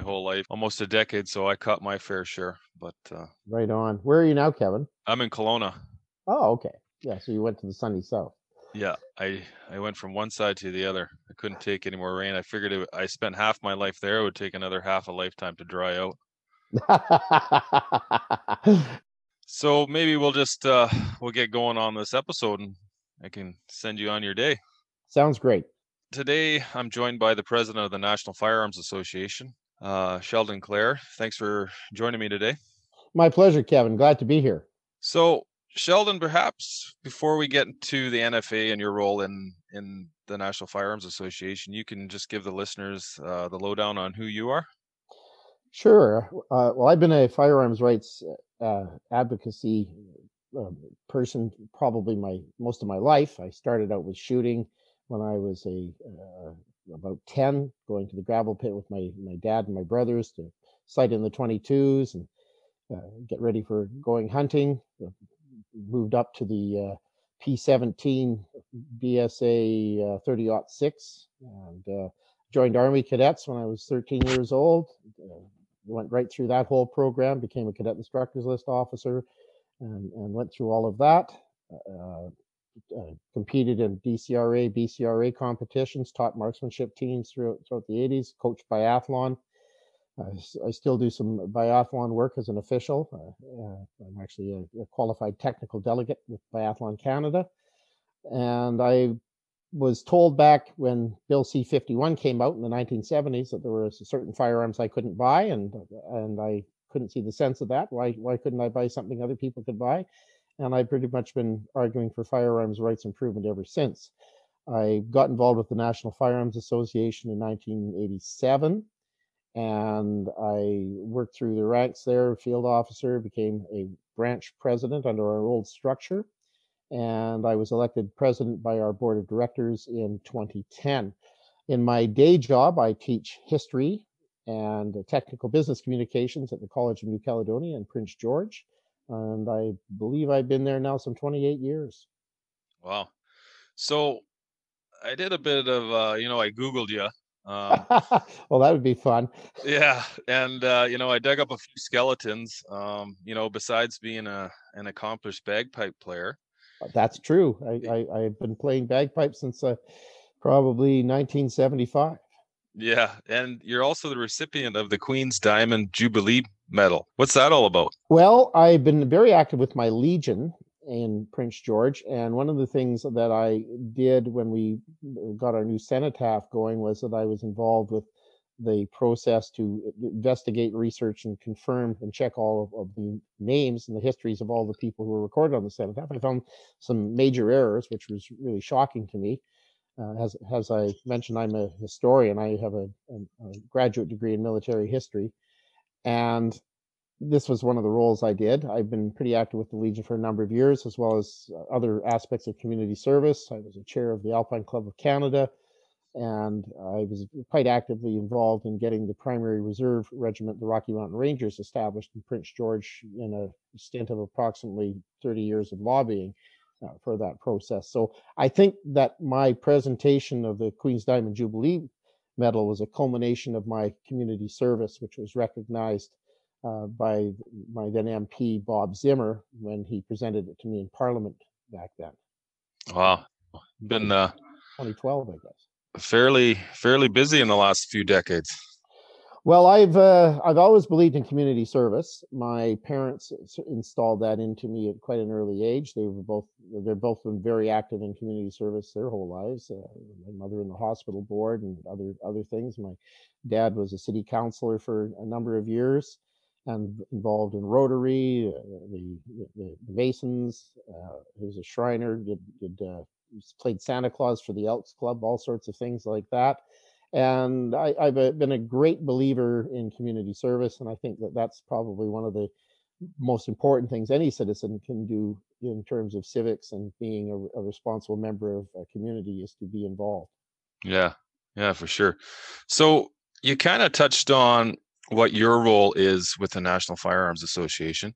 My whole life, almost a decade, so I caught my fair share. But uh, Right on. Where are you now, Kevin? I'm in Kelowna. Oh, okay. Yeah, so you went to the sunny south. Yeah, I I went from one side to the other. I couldn't take any more rain. I figured it, I spent half my life there. It would take another half a lifetime to dry out. So maybe we'll just uh, we'll get going on this episode, and I can send you on your day. Sounds great. Today, I'm joined by the president of the National Firearms Association, uh, Sheldon Clare. Thanks for joining me today. My pleasure, Kevin. Glad to be here. So, Sheldon, perhaps before we get to the NFA and your role in in the National Firearms Association, you can just give the listeners uh, the lowdown on who you are. Sure. Uh, well, I've been a firearms rights uh, advocacy uh, person probably my most of my life. I started out with shooting when I was a uh, about ten, going to the gravel pit with my my dad and my brothers to sight in the 22s and uh, get ready for going hunting. Uh, moved up to the uh, P17 BSA uh, 30 6 and uh, joined Army cadets when I was 13 years old. Uh, went right through that whole program, became a cadet instructors list officer, and, and went through all of that. Uh, uh, competed in DCRA, BCRA competitions, taught marksmanship teams throughout, throughout the 80s, coached biathlon. I still do some biathlon work as an official. Uh, uh, I'm actually a, a qualified technical delegate with Biathlon Canada. And I was told back when Bill C-51 came out in the 1970s that there were certain firearms I couldn't buy, and and I couldn't see the sense of that. Why why couldn't I buy something other people could buy? And I've pretty much been arguing for firearms rights improvement ever since. I got involved with the National Firearms Association in 1987, and I worked through the ranks there, field officer, became a branch president under our old structure and I was elected president by our board of directors in 2010. In my day job, I teach history and technical business communications at the College of New Caledonia in Prince George. And I believe I've been there now some 28 years. Wow. So I did a bit of uh, you know I googled you. Um, well, that would be fun. yeah, and uh, you know I dug up a few skeletons. Um, you know, besides being a an accomplished bagpipe player. That's true. I, I, I've been playing bagpipes since uh, probably 1975. Yeah, and you're also the recipient of the Queen's Diamond Jubilee Medal. What's that all about? Well, I've been very active with my Legion in Prince George, and one of the things that I did when we uh, got our new cenotaph going was that I was involved with the process to uh, investigate, research, and confirm and check all of, of, the names and the histories of all the people who were recorded on the cenotaph. I found some major errors, which was really shocking to me. Uh, as, as I mentioned, I'm a historian. I have a, a, a graduate degree in military history. And this was one of the roles I did. I've been pretty active with the Legion for a number of years, as well as uh, other aspects of community service. I was a chair of the Alpine Club of Canada, and I was quite actively involved in getting the primary reserve regiment, the Rocky Mountain Rangers, established in Prince George in a stint of approximately 30 years of lobbying uh, for that process. So I think that my presentation of the Queen's Diamond Jubilee Medal was a culmination of my community service, which was recognized uh, by my then MP Bob Zimmer when he presented it to me in Parliament back then. Wow, been uh, 2012, I guess. Fairly fairly busy in the last few decades. Well, I've uh, I've always believed in community service. My parents installed that into me at quite an early age. They were both they're both been very active in community service their whole lives. Uh, my mother in the hospital board and other other things. My dad was a city councilor for a number of years and involved in Rotary, uh, the, the, the Masons. Uh, he was a Shriner. Did did uh, played Santa Claus for the Elks Club. All sorts of things like that and I, have uh, been a great believer in community service, and I think that that's probably one of the most important things any citizen can do in terms of civics and being a, a responsible member of a community is to be involved. Yeah, yeah, for sure. So you kind of touched on what your role is with the National Firearms Association.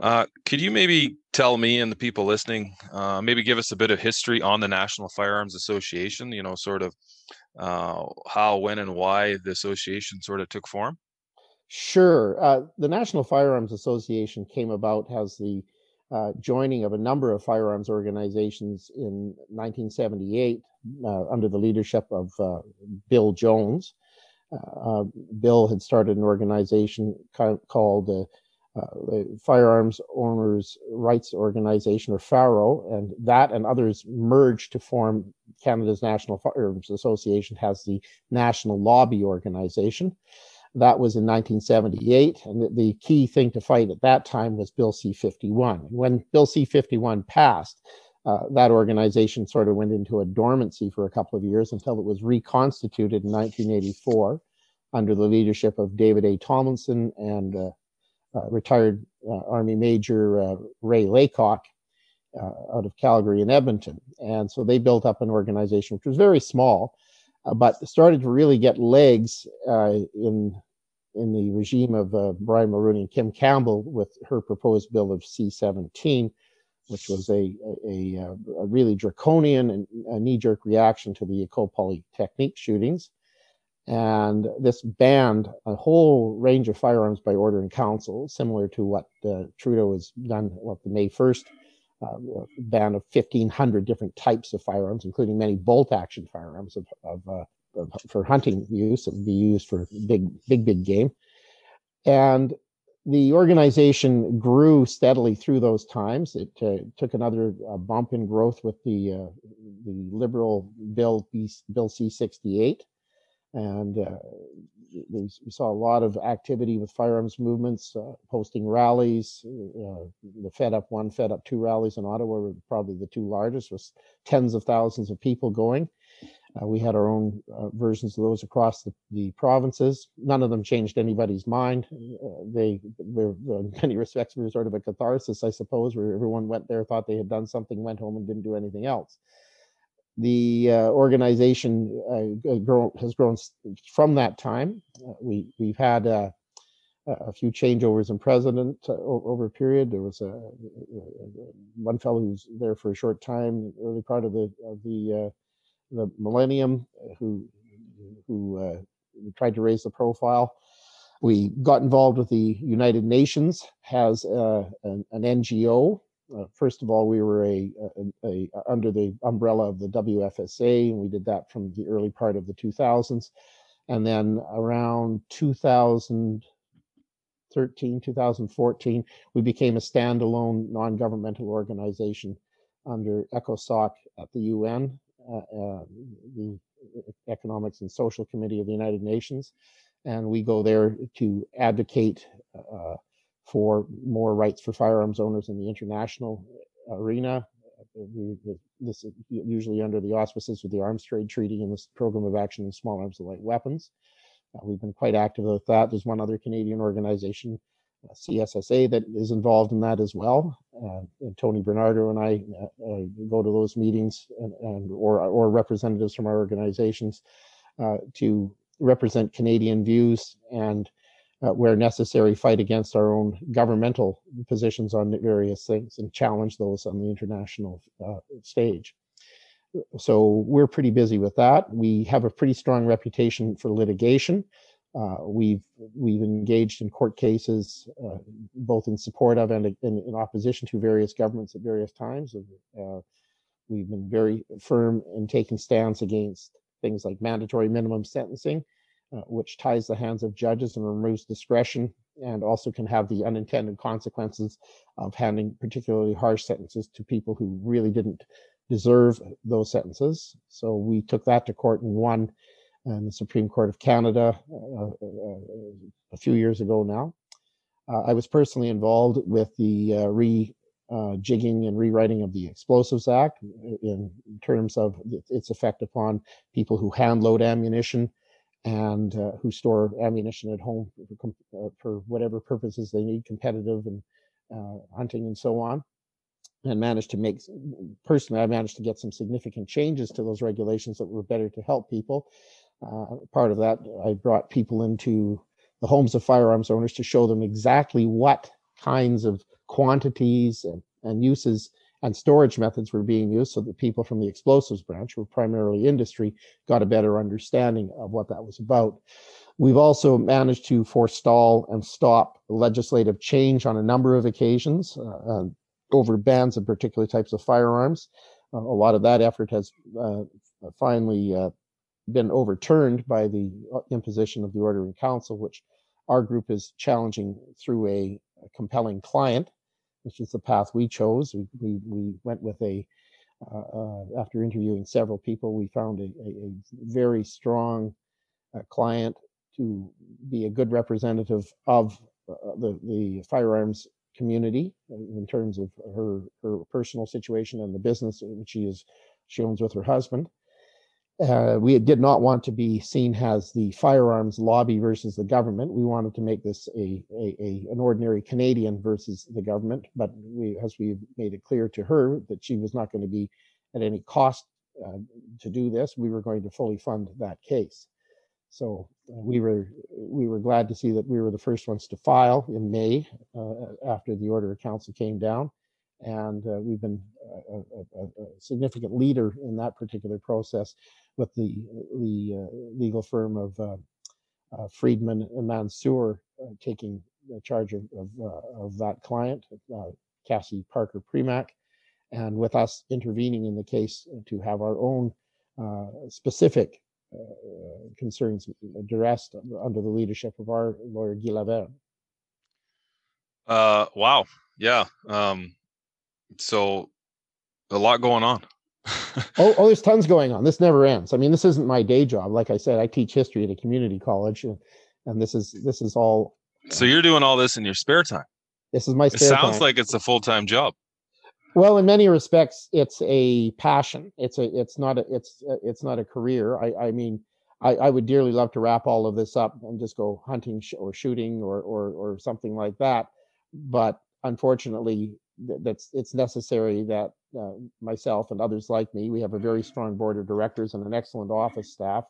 Uh, could you maybe tell me and the people listening, uh, maybe give us a bit of history on the National Firearms Association? You know, sort of uh, how, when, and why the association sort of took form? Sure. Uh, the National Firearms Association came about as the uh, joining of a number of firearms organizations in 1978 uh, under the leadership of Bill Jones. Uh, Bill had started an organization called the uh, the Firearms Owners Rights Organization, or FARO, and that and others merged to form Canada's National Firearms Association, has the National Lobby Organization. That was in 1978, and the, the key thing to fight at that time was Bill C 51. When Bill C 51 passed, uh, that organization sort of went into a dormancy for a couple of years until it was reconstituted in 1984 under the leadership of David A. Tomlinson and uh, uh, retired uh, Army Major uh, Ray Laycock out of Calgary and Edmonton. And so they built up an organization which was very small, but started to really get legs in in the regime of uh, Brian Mulroney and Kim Campbell with her proposed bill of C-17, which was a, a, a, a really draconian and knee-jerk reaction to the Ecole Polytechnique shootings and this banned a whole range of firearms by order in council, similar to what uh, Trudeau has done with the May 1st uh, ban of 1,500 different types of firearms, including many bolt-action firearms of, of, uh, of, for hunting use that would be used for big, big, big game. And the organization grew steadily through those times. It uh, took another uh, bump in growth with the uh, the liberal bill B, Bill C68 and uh, we, saw a lot of activity with firearms movements, uh, hosting rallies. Uh, the Fed Up One, Fed Up Two rallies in Ottawa were probably the two largest, with tens of thousands of people going. Uh, we had our own uh, versions of those across the, the, provinces. None of them changed anybody's mind. Uh, they were, in many respects, were sort of a catharsis, I suppose, where everyone went there, thought they had done something, went home, and didn't do anything else the uh, organization uh, has grown from that time. Uh, we we've had a few changeovers in president over a period. There was a, one fellow who was there for a short time, early part of the of the the millennium, who who tried to raise the profile. We got involved with the United Nations, has an, an NGO uh, first of all, we were a, a, a, under the umbrella of the WFSA, and we did that from the early part of the 2000s. And then around 2013, 2014, we became a standalone non-governmental organization under ECOSOC at the UN, uh, uh, the Economics and Social Committee of the United Nations. and we go there to advocate uh, for more rights for firearms owners in the international arena. We, this is usually under the auspices of the Arms Trade Treaty and this Program of Action in Small Arms and Light Weapons. Uh, we've been quite active with that. There's one other Canadian organization, uh, CSSA, that is involved in that as well. Uh, and Tony Bernardo and I uh, uh, go to those meetings and, and, or or representatives from our organizations uh, to represent Canadian views and where necessary fight against our own governmental positions on various things and challenge those on the international stage so we're pretty busy with that. We have a pretty strong reputation for litigation. Uh, we've we've engaged in court cases uh, both in support of and in, in, opposition to various governments at various times. Uh, we've been very firm in taking stands against things like mandatory minimum sentencing, uh, which ties the hands of judges and removes discretion, and also can have the unintended consequences of handing particularly harsh sentences to people who really didn't deserve those sentences. So we took that to court and won in the Supreme Court of Canada uh, uh, uh a few years ago now. Uh, I was personally involved with the uh, re uh, jigging and rewriting of the Explosives Act in, in, terms of its effect upon people who hand load ammunition and who store ammunition at home for, for, whatever purposes they need, competitive and hunting and so on and managed to make personally i managed to get some significant changes to those regulations that were better to help people uh, part of that i brought people into the homes of firearms owners to show them exactly what kinds of quantities and, and uses and storage methods were being used so that people from the explosives branch who were primarily industry got a better understanding of what that was about We've also managed to forestall and stop legislative change on a number of occasions. Uh, over bans of particular types of firearms. Uh, a lot of that effort has uh, finally uh, been overturned by the uh, imposition of the Order in Council, which our group is challenging through a, a compelling client, which is the path we chose. We, we, we went with a, uh, uh, after interviewing several people, we found a, a, a very strong client to be a good representative of the, the firearms community in terms of her her personal situation and the business which she is she owns with her husband. Uh, we did not want to be seen as the firearms lobby versus the government. We wanted to make this a, a, a an ordinary Canadian versus the government. But we, as we made it clear to her that she was not going to be at any cost uh, to do this, we were going to fully fund that case. So uh, we were we were glad to see that we were the first ones to file in May uh, after the order of council came down, and uh, we've been a, a, a, significant leader in that particular process with the the uh, legal firm of uh, uh, Friedman and Mansour taking charge of of, of that client, Cassie Parker Premack, and with us intervening in the case to have our own specific uh, concerns addressed under the leadership of our lawyer Guy Lavergne. Uh, wow. Yeah. Um, so a lot going on. oh, oh, there's tons going on. This never ends. I mean, this isn't my day job. Like I said, I teach history at a community college, and, and this is this is all. So you're doing all this in your spare time. This is my. Spare it sounds time. like it's a full time job. Well, in many respects, it's a passion. It's a. It's not a. It's. A, it's not a career. I. I mean, I, I would dearly love to wrap all of this up and just go hunting sh- or shooting or, or or something like that. But unfortunately, that's it's necessary that uh, myself and others like me, we have a very strong board of directors and an excellent office staff.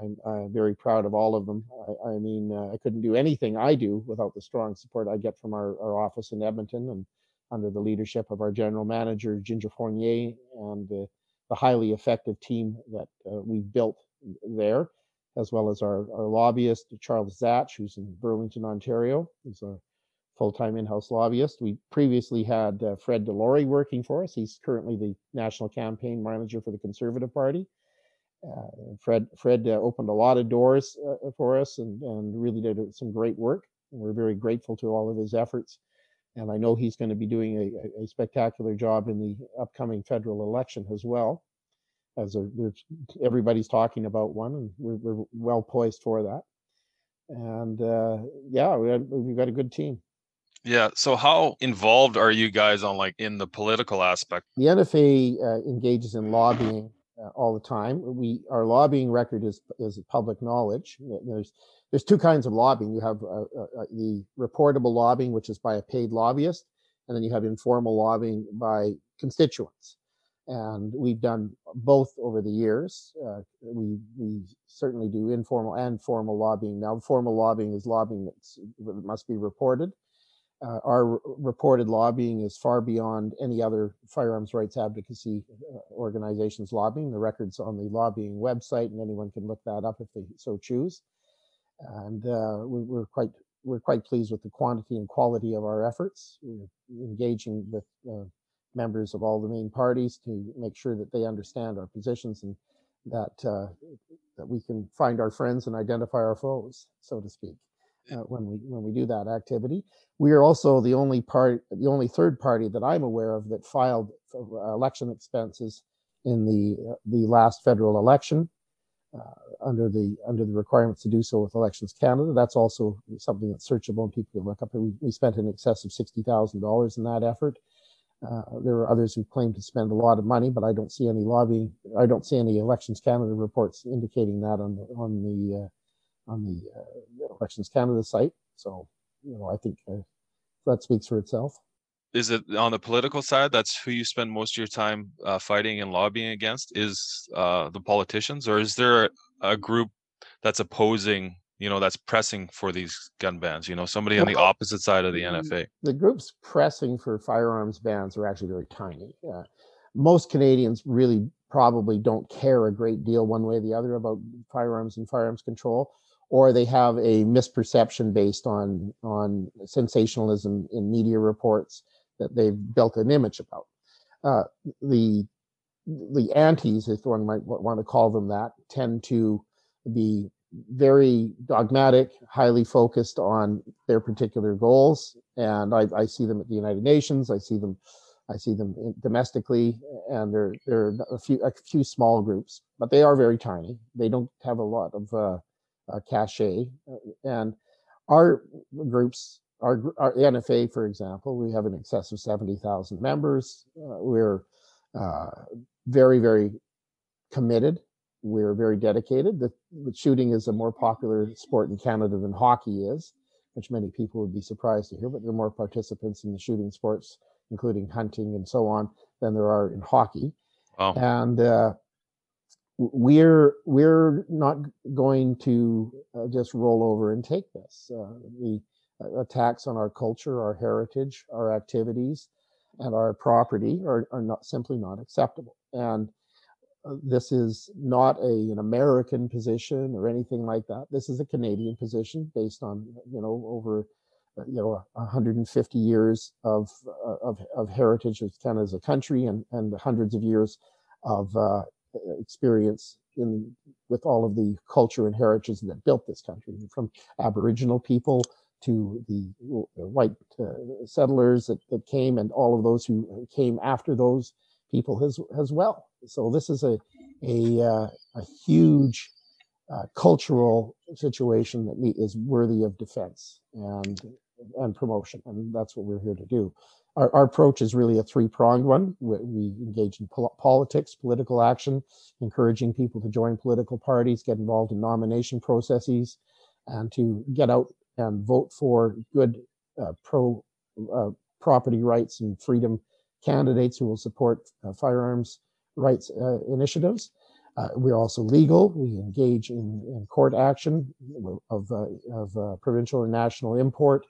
I'm, I'm very proud of all of them. I, I mean, uh, I couldn't do anything I do without the strong support I get from our, our office in Edmonton and under the leadership of our general manager, Ginger Fournier, and uh, the highly effective team that uh, we've built there, as well as our, our lobbyist, Charles Zach, who's in Burlington, Ontario. He's a full-time in-house lobbyist. We previously had uh, Fred DeLorey working for us. He's currently the national campaign manager for the Conservative Party. Uh, Fred Fred uh, opened a lot of doors uh, for us and, and really did some great work. And we're very grateful to all of his efforts and I know he's going to be doing a, a spectacular job in the upcoming federal election as well. As a, everybody's talking about one, and we're, we're well poised for that. and uh, yeah, we we've got a good team. Yeah. So how involved are you guys on like in the political aspect? The NFA uh, engages in lobbying uh, all the time. We our lobbying record is is public knowledge. There's there's two kinds of lobbying. You have uh, uh, uh, the reportable lobbying, which is by a paid lobbyist, and then you have informal lobbying by constituents. And we've done both over the years. Uh, we we certainly do informal and formal lobbying. Now, formal lobbying is lobbying that must be reported uh, our reported lobbying is far beyond any other firearms rights advocacy uh, organization's lobbying. The record's on the lobbying website, and anyone can look that up if they so choose. And uh, we, are quite we're quite pleased with the quantity and quality of our efforts. We're engaging with uh, members of all the main parties to make sure that they understand our positions and that uh, that we can find our friends and identify our foes, so to speak uh, when we when we do that activity. We are also the only part, the only third party that I'm aware of that filed uh, election expenses in the uh, the last federal election uh, under the under the requirements to do so with Elections Canada. That's also something that's searchable and people can look up. We, we spent in excess of sixty thousand dollars in that effort. Uh, there are others who claim to spend a lot of money, but I don't see any lobbying. I don't see any Elections Canada reports indicating that on the on the uh, on the uh, Elections Canada site. So, you know, I think uh, that speaks for itself. Is it on the political side? That's who you spend most of your time uh, fighting and lobbying against. Is uh, the politicians, or is there a group that's opposing? You know, that's pressing for these gun bans. You know, somebody on the opposite side of the NFA. The groups pressing for firearms bans are actually very tiny. Uh, most Canadians really probably don't care a great deal one way or the other about firearms and firearms control or they have a misperception based on on sensationalism in media reports that they've built an image about. Uh, the the antis, if one might want to call them that, tend to be very dogmatic, highly focused on their particular goals, and I, I see them at the United Nations. I see them, I see them domestically, and they're they're a few a few small groups, but they are very tiny. They don't have a lot of uh, uh, cachet. Uh, and our groups, our, our NFA, for example, we have an excess of 70,000 members. Uh, we're uh, very, very committed. We're very dedicated. The, the, shooting is a more popular sport in Canada than hockey is, which many people would be surprised to hear, but there are more participants in the shooting sports, including hunting and so on, than there are in hockey. Wow. And uh, we're we're not going to uh, just roll over and take this. Uh, the uh, attacks on our culture, our heritage, our activities, and our property are, are not simply not acceptable. And uh, this is not a, an American position or anything like that. This is a Canadian position based on you know over uh, you know 150 years of uh, of, of heritage of Canada as a country and and hundreds of years of experience in with all of the culture and heritage that built this country, from Aboriginal people to the white uh, settlers that, that came, and all of those who came after those people as as well. So this is a a, uh, a huge uh, cultural situation that is worthy of defense and and promotion, and that's what we're here to do our, our approach is really a three pronged one. We, we, engage in pol- politics, political action, encouraging people to join political parties, get involved in nomination processes, and to get out and vote for good uh, pro uh, property rights and freedom candidates who will support uh, firearms rights uh, initiatives. Uh, we're also legal. We engage in, in court action of, uh, of provincial and national import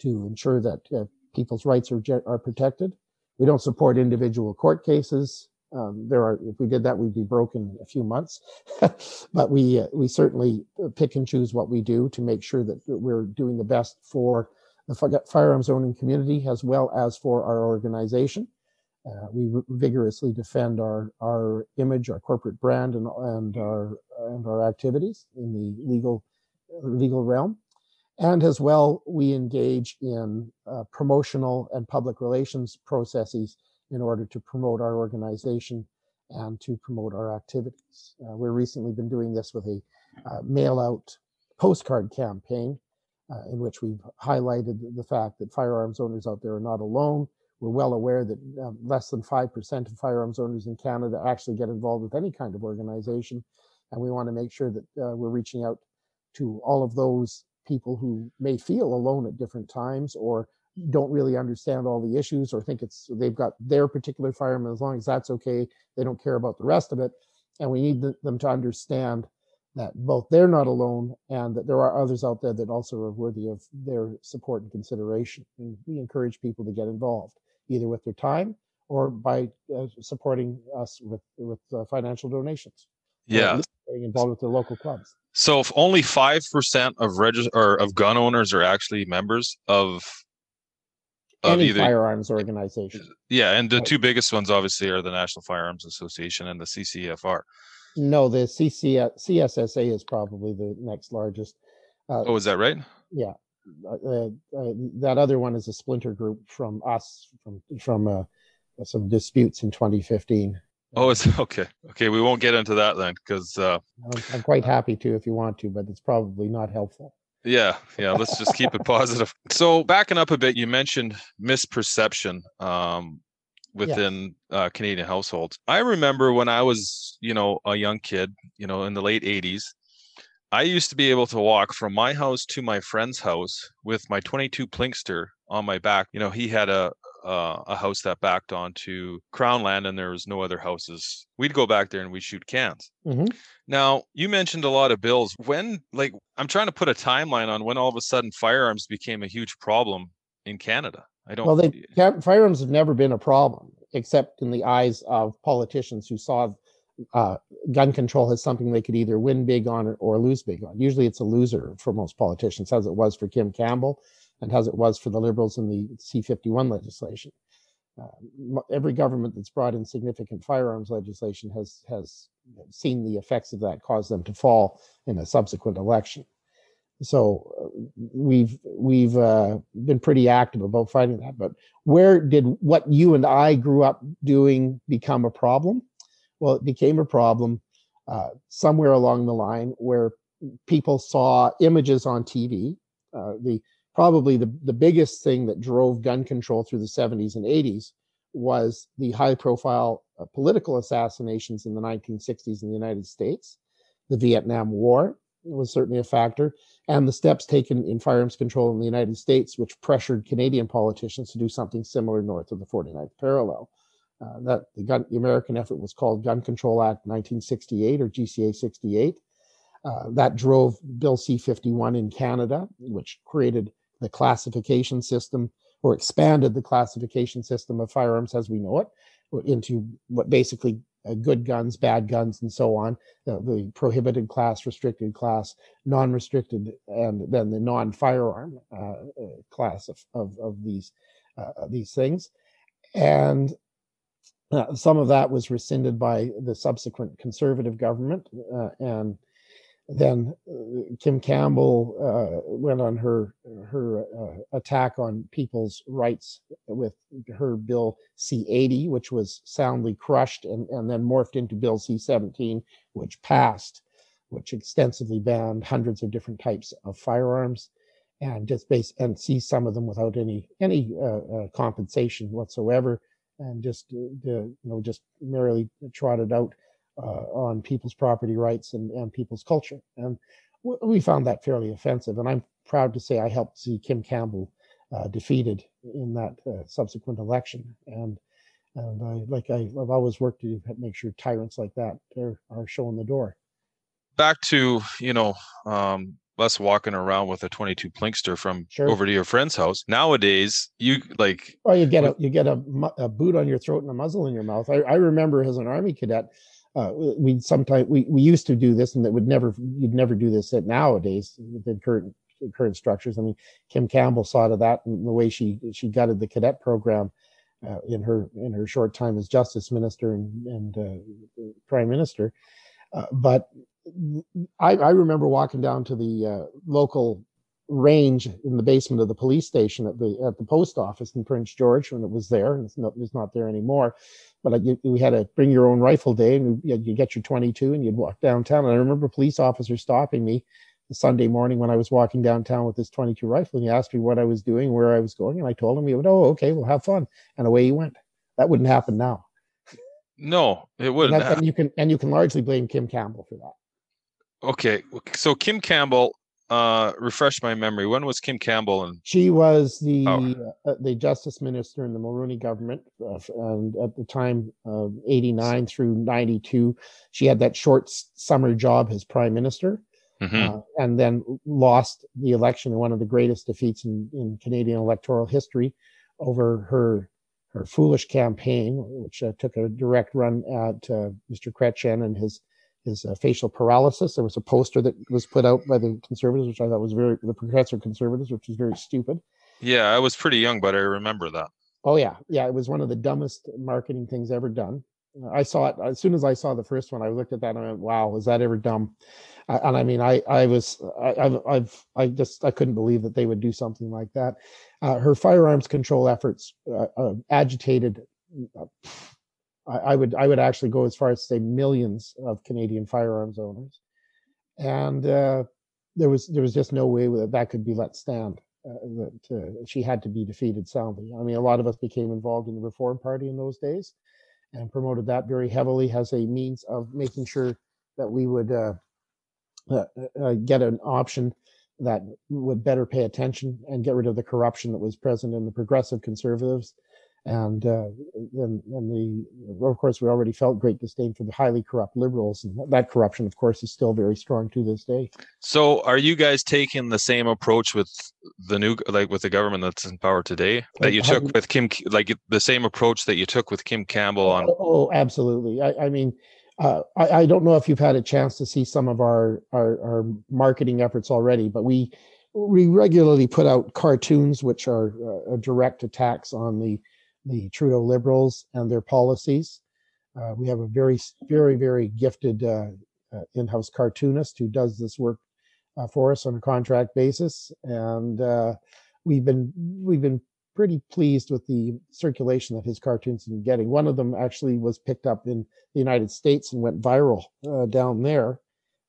to ensure that people's rights are, are protected. We don't support individual court cases. Um, there are, if we did that, we'd be broken a few months. but we uh, we certainly pick and choose what we do to make sure that we're doing the best for the firearms owning community as well as for our organization. Uh, we vigorously defend our our image, our corporate brand, and and our and our activities in the legal legal realm. And as well, we engage in uh, promotional and public relations processes in order to promote our organization and to promote our activities. Uh, we've recently been doing this with a uh, mail out postcard campaign uh, in which we've highlighted the fact that firearms owners out there are not alone. We're well aware that uh, less than 5% of firearms owners in Canada actually get involved with any kind of organization. And we want to make sure that uh, we're reaching out to all of those people who may feel alone at different times or don't really understand all the issues or think it's they've got their particular firearm as long as that's okay they don't care about the rest of it and we need them to understand that both they're not alone and that there are others out there that also are worthy of their support and consideration. And we encourage people to get involved, either with their time or by uh, supporting us with with uh, financial donations. Yeah, getting involved with the local clubs. So, if only five percent of regis- or of gun owners are actually members of of Any either firearms organization. Yeah, and the two biggest ones obviously are the National Firearms Association and the CCFR. No, the CC, CSSA is probably the next largest. Uh, oh, is that right? Yeah, uh, uh, uh, that other one is a splinter group from us from from uh, some disputes in 2015. Oh, it's okay. Okay, we won't get into that then, because uh, I'm, I'm, quite happy to if you want to, but it's probably not helpful. Yeah, yeah. Let's just keep it positive. So, backing up a bit, you mentioned misperception. Um, within yeah. uh, Canadian households. I remember when I was, you know, a young kid, you know, in the late 80s, I used to be able to walk from my house to my friend's house with my 22 Plinkster on my back. You know, he had a uh, a house that backed onto Crown land, and there was no other houses. We'd go back there and we'd shoot cans. Mm-hmm. Now, you mentioned a lot of bills. When, like, I'm trying to put a timeline on when all of a sudden firearms became a huge problem in Canada. I don't. Well, they, firearms have never been a problem, except in the eyes of politicians who saw uh, gun control as something they could either win big on or lose big on. Usually, it's a loser for most politicians, as it was for Kim Campbell, and as it was for the Liberals in the C51 legislation. Uh, every government that's brought in significant firearms legislation has has seen the effects of that cause them to fall in a subsequent election. So uh, we've we've uh, been pretty active about fighting that. But where did what you and I grew up doing become a problem? Well, it became a problem uh, somewhere along the line where people saw images on TV. Uh, the probably the, the biggest thing that drove gun control through the 70s and 80s was the high profile uh, political assassinations in the 1960s in the United States, the Vietnam War, was certainly a factor, and the steps taken in firearms control in the United States, which pressured Canadian politicians to do something similar north of the 49th parallel. Uh, that the, gun, the American effort was called Gun Control Act 1968 or GCA 68. Uh, that drove Bill C 51 in Canada, which created the classification system or expanded the classification system of firearms as we know it into what basically uh, good guns, bad guns, and so on. Uh, the prohibited class, restricted class, non-restricted, and then the non-firearm uh, uh class of of, of these uh, these things, and some of that was rescinded by the subsequent conservative government, and then uh, Kim Campbell uh, went on her her uh, attack on people's rights with her bill C80, which was soundly crushed and, and then morphed into Bill C17, which passed, which extensively banned hundreds of different types of firearms, and just base and see some of them without any any uh, uh, compensation whatsoever, and just uh, you know just merely trotted out on people's property rights and, and people's culture. And w- we found that fairly offensive. And I'm proud to say I helped see Kim Campbell uh, defeated in that uh, subsequent election. And and I, like I, have always worked to make sure tyrants like that are, are showing the door. Back to you know um, us walking around with a 22 Plinkster from sure. over to your friend's house. Nowadays, you like. Well, you get a you get a, a boot on your throat and a muzzle in your mouth. I, I remember as an army cadet, uh, we sometimes we, we used to do this and that would never you'd never do this at nowadays within current current structures. I mean, Kim Campbell saw to that and the way she she gutted the cadet program uh, in her in her short time as justice minister and, and uh, prime minister. Uh, but I, I remember walking down to the uh, local range in the basement of the police station at the at the post office in Prince George when it was there, and it's not it's not there anymore. But like you, we had a bring your own rifle day, and you, you get your 22, and you'd walk downtown. And I remember police officers stopping me the Sunday morning when I was walking downtown with this 22 rifle. And he asked me what I was doing, where I was going, and I told him, he went, "Oh, okay, we'll have fun," and away he went. That wouldn't happen now. No, it wouldn't. And, and you can and you can largely blame Kim Campbell for that. Okay, so Kim Campbell uh refresh my memory when was kim campbell and she was the oh. uh, the justice minister in the mulroney government uh, and at the time of 89 through 92 she had that short summer job as prime minister mm-hmm. uh, and then lost the election in one of the greatest defeats in, in canadian electoral history over her her foolish campaign which uh, took a direct run at uh, mr chrétien and his his uh, facial paralysis. There was a poster that was put out by the conservatives, which I thought was very the progressive conservatives, which was very stupid. Yeah, I was pretty young, but I remember that. Oh yeah, yeah, it was one of the dumbest marketing things ever done. I saw it as soon as I saw the first one. I looked at that and I went, "Wow, was that ever dumb?" Uh, and I mean, I I was I, I've I've I just I couldn't believe that they would do something like that. Uh, her firearms control efforts uh, uh agitated uh, I, would I would actually go as far as to say millions of Canadian firearms owners, and uh, there was there was just no way that that could be let stand. Uh, that uh, she had to be defeated soundly. I mean, a lot of us became involved in the Reform Party in those days, and promoted that very heavily as a means of making sure that we would uh, uh, uh, get an option that would better pay attention and get rid of the corruption that was present in the progressive conservatives and uh, and, and the of course we already felt great disdain for the highly corrupt liberals and that corruption of course is still very strong to this day. So are you guys taking the same approach with the new like with the government that's in power today that you took with kim like the same approach that you took with kim campbell on oh, oh absolutely. I, I mean uh, I, I, don't know if you've had a chance to see some of our, our, our marketing efforts already, but we we regularly put out cartoons which are uh, direct attacks on the the Trudeau Liberals and their policies. Uh, we have a very, very, very gifted uh, uh, in-house cartoonist who does this work uh, for us on a contract basis, and uh, we've been we've been pretty pleased with the circulation that his cartoons have been getting. One of them actually was picked up in the United States and went viral uh, down there,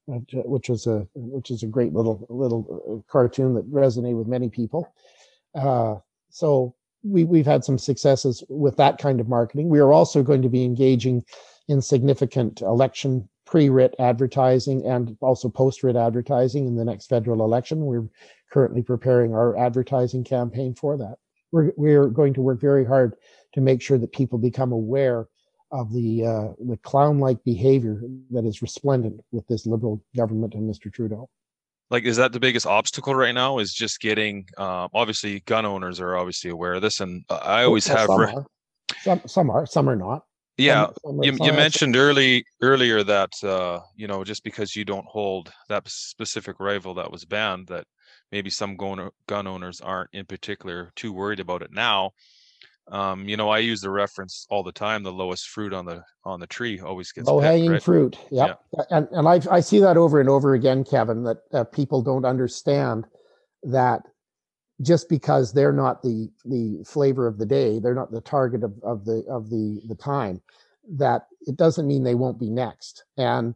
which was a which is a great little little cartoon that resonated with many people. so we, we've had some successes with that kind of marketing. We are also going to be engaging in significant election pre-writ advertising and also post-writ advertising in the next federal election. We're currently preparing our advertising campaign for that. We're, we're going to work very hard to make sure that people become aware of the uh, the clown-like behavior that is resplendent with this liberal government and Mr. Trudeau like is that the biggest obstacle right now is just getting um, obviously gun owners are obviously aware of this and i always well, have some, re- are. Some, some are some are not. Yeah some, you, you mentioned early earlier that uh, you know just because you don't hold that specific rifle that was banned that maybe some gun, gun owners aren't in particular too worried about it now um, you know, I use the reference all the time. The lowest fruit on the on the tree always gets low hanging right? fruit. Yep. Yeah, and and I I see that over and over again, Kevin. That uh, people don't understand that just because they're not the the flavor of the day, they're not the target of, of the of the the time. That it doesn't mean they won't be next. And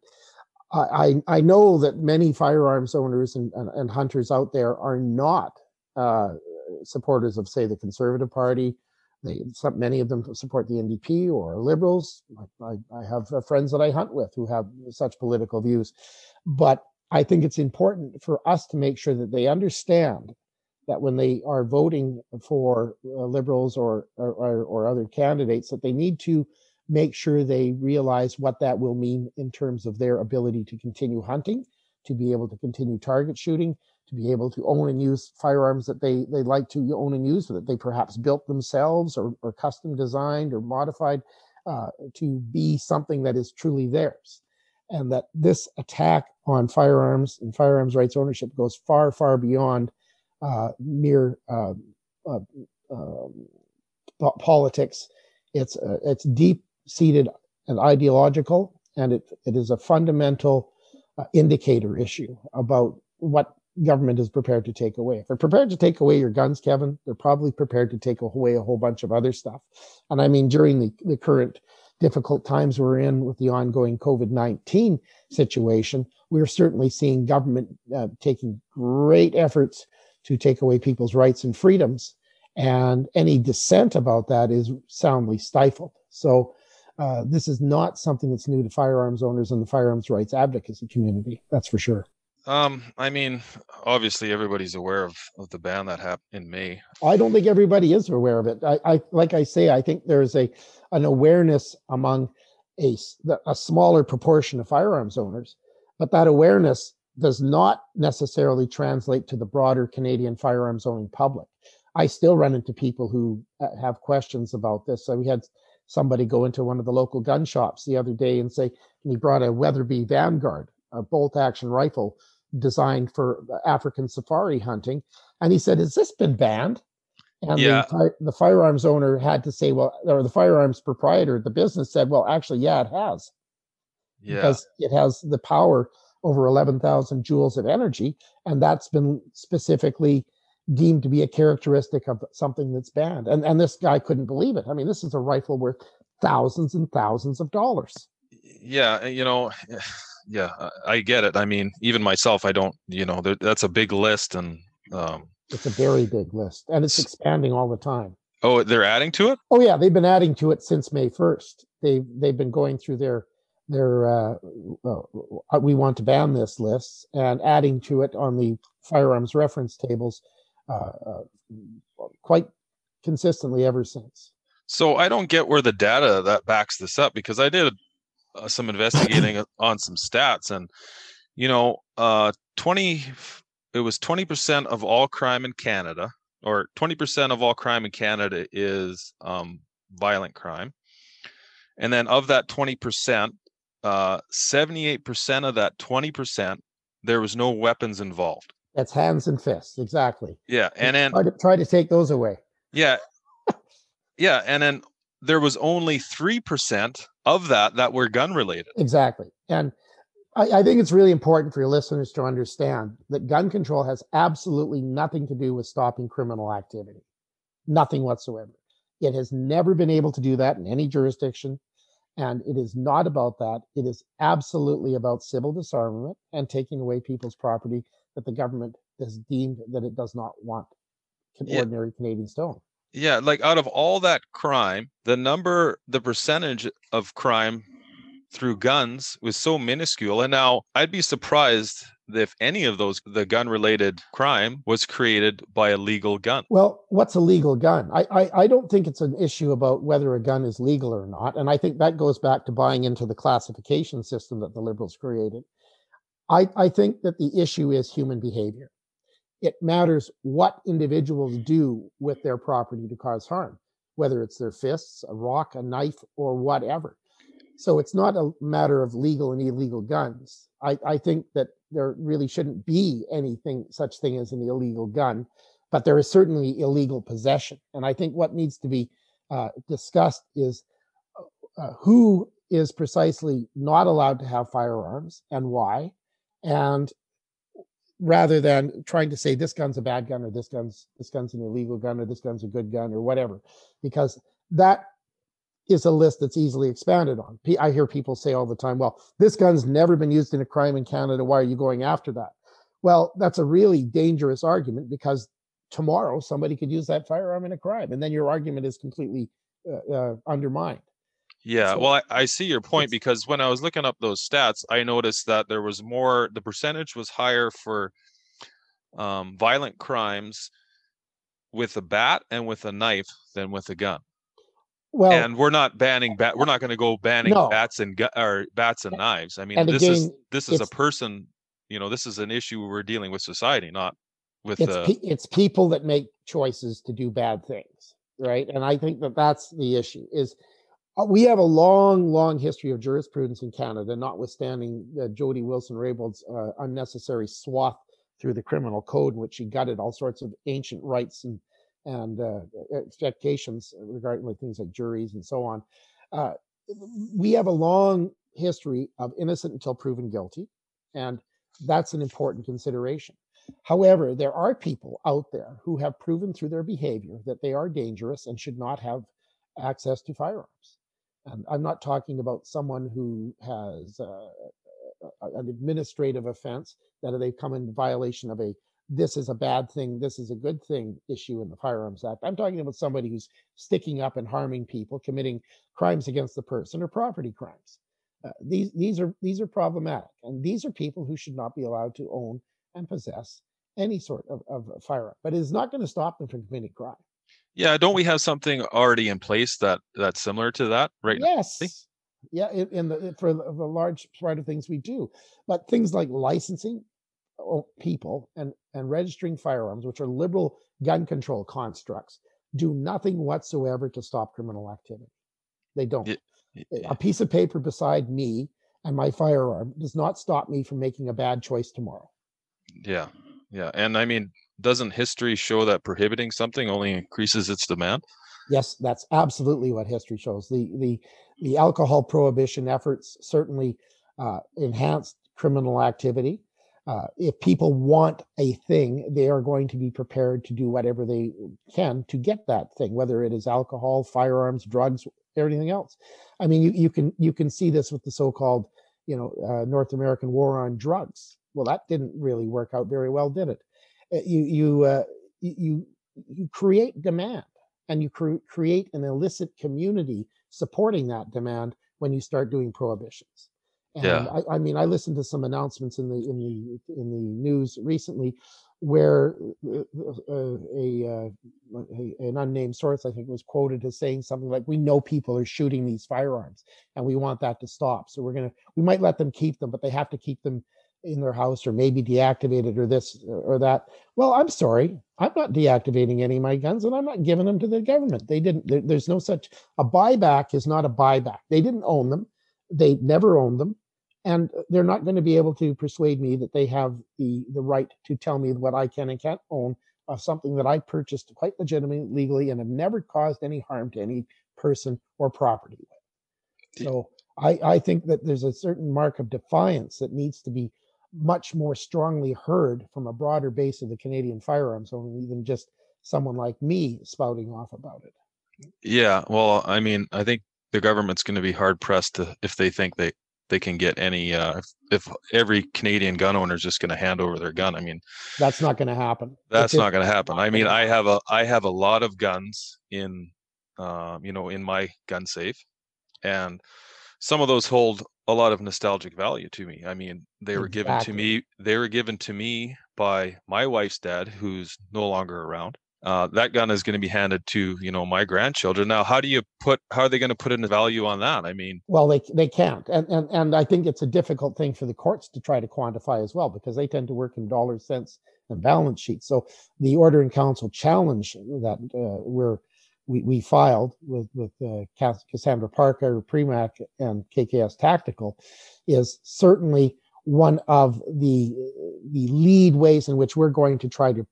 I I know that many firearms owners and, and, and hunters out there are not uh, supporters of, say, the Conservative Party they, some, many of them support the NDP or liberals. I, I have uh, friends that I hunt with who have such political views. But I think it's important for us to make sure that they understand that when they are voting for uh, liberals or, or, or other candidates, that they need to make sure they realize what that will mean in terms of their ability to continue hunting, to be able to continue target shooting, to be able to own and use firearms that they they like to own and use that they perhaps built themselves or, or custom designed or modified uh, to be something that is truly theirs. And that this attack on firearms and firearms rights ownership goes far far beyond uh, mere uh, uh um, politics. It's uh, it's deep seated and ideological and it, it is a fundamental uh, indicator issue about what government is prepared to take away. If they're prepared to take away your guns, Kevin, they're probably prepared to take away a whole bunch of other stuff. And I mean, during the, the current difficult times we're in with the ongoing COVID 19 situation, we're certainly seeing government uh, taking great efforts to take away people's rights and freedoms. And any dissent about that is soundly stifled. So, uh, this is not something that's new to firearms owners and the firearms rights advocacy community. That's for sure. Um, I mean, obviously everybody's aware of, of the ban that happened in May. I don't think everybody is aware of it. I, I like I say, I think there's a an awareness among a, a smaller proportion of firearms owners, but that awareness does not necessarily translate to the broader Canadian firearms owning public. I still run into people who uh, have questions about this. So we had somebody go into one of the local gun shops the other day and say, and he brought a Weatherby Vanguard, a bolt action rifle designed for African safari hunting. And he said, Has this been banned? And yeah. the, the firearms owner had to say, Well, or the firearms proprietor, the business said, Well, actually, yeah, it has. Yeah. Because it has the power over 11,000 joules of energy. And that's been specifically deemed to be a characteristic of something that's banned. And and this guy couldn't believe it. I mean, this is a rifle worth thousands and thousands of dollars. Yeah, you know, yeah, I get it. I mean, even myself, I don't, you know, that's a big list, and um, it's a very big list, and it's expanding all the time. Oh, they're adding to it. Oh yeah, they've been adding to it since May first. They they've been going through their their uh, uh, we want to ban this list and adding to it on the firearms reference tables uh, uh, quite consistently ever since. So I don't get where the data that backs this up because I did uh, some investigating on some stats and you know uh 20 it was 20% of all crime in Canada or 20% of all crime in Canada is um violent crime. And then of that 20%, uh 78% of that 20% there was no weapons involved. That's hands and fists, exactly. Yeah, and then try to, try to take those away. Yeah, yeah, and then there was only three percent of that that were gun related. Exactly, and I, I think it's really important for your listeners to understand that gun control has absolutely nothing to do with stopping criminal activity, nothing whatsoever. It has never been able to do that in any jurisdiction. And it is not about that. It is absolutely about civil disarmament and taking away people's property that the government has deemed that it does not want yeah. ordinary Canadians to own. Yeah, like out of all that crime, the number, the percentage of crime through guns was so minuscule. And now I'd be surprised if any of those the gun related crime was created by a legal gun. Well what's a legal gun? I, I, I don't think it's an issue about whether a gun is legal or not and i think that goes back to buying into the classification system that the liberals created. I i think that the issue is human behavior it matters what individuals do with their property to cause harm whether it's their fists a rock a knife or whatever so it's not a matter of legal and illegal guns. I, I think that there really shouldn't be anything such thing as an illegal gun, but there is certainly illegal possession. And I think what needs to be uh, discussed is uh, who is precisely not allowed to have firearms and why, and rather than trying to say this gun's a bad gun or this gun's this gun's an illegal gun or this gun's a good gun or whatever, because that is a list that's easily expanded on. I hear people say all the time, well, this gun's never been used in a crime in Canada. Why are you going after that? Well, that's a really dangerous argument because tomorrow somebody could use that firearm in a crime and then your argument is completely uh, uh, undermined. Yeah, well, I, I, see your point because when I was looking up those stats, I noticed that there was more, the percentage was higher for um, violent crimes with a bat and with a knife than with a gun. Well, and we're not banning bat. We're not going to go banning no. bats and gu- or bats and knives. I mean, and this again, is this is a person. You know, this is an issue we're dealing with society, not with. It's, uh, pe- it's people that make choices to do bad things, right? And I think that that's the issue. Is we have a long, long history of jurisprudence in Canada, notwithstanding uh, Jody Wilson Raybould's uh, unnecessary swath through the criminal code, in which she gutted all sorts of ancient rights and and uh, expectations regarding things like juries and so on. Uh, we have a long history of innocent until proven guilty, and that's an important consideration. However, there are people out there who have proven through their behavior that they are dangerous and should not have access to firearms. And I'm not talking about someone who has uh, an administrative offense that they've come in violation of a this is a bad thing, this is a good thing issue in the Firearms Act. I'm talking about somebody who's sticking up and harming people, committing crimes against the person or property crimes. Uh, these these are these are problematic, and these are people who should not be allowed to own and possess any sort of, of firearm. But it is not going to stop them from committing crime. Yeah, don't we have something already in place that that's similar to that right yes. now? Yeah, in, in the for the large part of things we do, but things like licensing oh, people and and registering firearms, which are liberal gun control constructs, do nothing whatsoever to stop criminal activity. They don't. A piece of paper beside me and my firearm does not stop me from making a bad choice tomorrow. Yeah, yeah, and I mean, doesn't history show that prohibiting something only increases its demand? Yes, that's absolutely what history shows. The the the alcohol prohibition efforts certainly uh, enhanced criminal activity. Uh, if people want a thing, they are going to be prepared to do whatever they can to get that thing, whether it is alcohol, firearms, drugs, everything else. I mean, you, you can you can see this with the so-called, you know, uh, North American war on drugs. Well, that didn't really work out very well, did it? Uh, you you uh, you you create demand and you cre- create an illicit community supporting that demand when you start doing prohibitions. And yeah. I, I, mean, I listened to some announcements in the in the in the news recently, where uh, uh, a, uh, a, an unnamed source, I think, was quoted as saying something like, "We know people are shooting these firearms, and we want that to stop. So we're gonna we might let them keep them, but they have to keep them in their house or maybe deactivated or this or that. Well, I'm sorry. I'm not deactivating any of my guns and I'm not giving them to the government. They didn't, there, there's no such, a buyback is not a buyback. They didn't own them. They never owned them. And they're not going to be able to persuade me that they have the, the right to tell me what I can and can't own of something that I purchased quite legitimately, legally, and have never caused any harm to any person or property. So I, I think that there's a certain mark of defiance that needs to be much more strongly heard from a broader base of the Canadian firearms owner than just someone like me spouting off about it. Yeah, well, I mean, I think the government's going to be hard pressed to if they think they they can get any uh, if, if every Canadian gun owner is just going to hand over their gun. I mean, that's not going to happen. That's not going to happen. I mean, I have a I have a lot of guns in, uh, you know, in my gun safe, and some of those hold a lot of nostalgic value to me. I mean, they were given to me. They were given to me by my wife's dad, who's no longer around. Uh, that gun is going to be handed to you know my grandchildren. Now, how do you put? How are they going to put in value on that? I mean, well, they they can't, and and and I think it's a difficult thing for the courts to try to quantify as well because they tend to work in dollars, cents, and balance sheets. So the Order in Council challenge that uh, we're we, we filed with with uh, Cassandra Parker, Premac, and KKS Tactical is certainly one of the the lead ways in which we're going to try to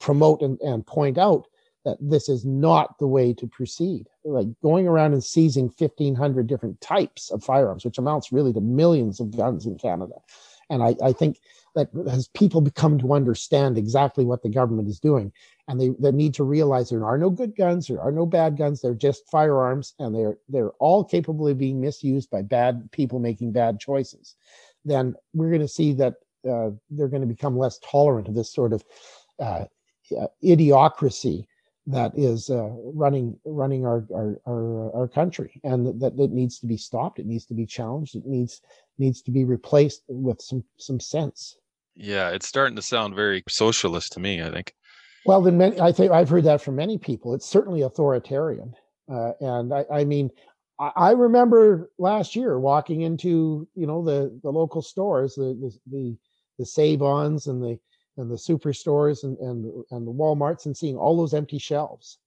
promote and, and point out that this is not the way to proceed. Like going around and seizing 1,500 different types of firearms, which amounts really to millions of guns in Canada. And I, I think that as people become to understand exactly what the government is doing, and they, they need to realize there are no good guns, there are no bad guns, they're just firearms, and they're they're all capable of being misused by bad people making bad choices. Then we're going to see that uh, they're going to become less tolerant of this sort of uh, idiocracy that is uh, running running our, our, our our country, and that it needs to be stopped. It needs to be challenged. It needs needs to be replaced with some some sense. Yeah, it's starting to sound very socialist to me. I think. Well, then many, I think I've heard that from many people. It's certainly authoritarian, uh, and I, I mean, I, I, remember last year walking into you know the the local stores, the the the, the Save-Ons and the and the superstores and and and the WalMarts, and seeing all those empty shelves,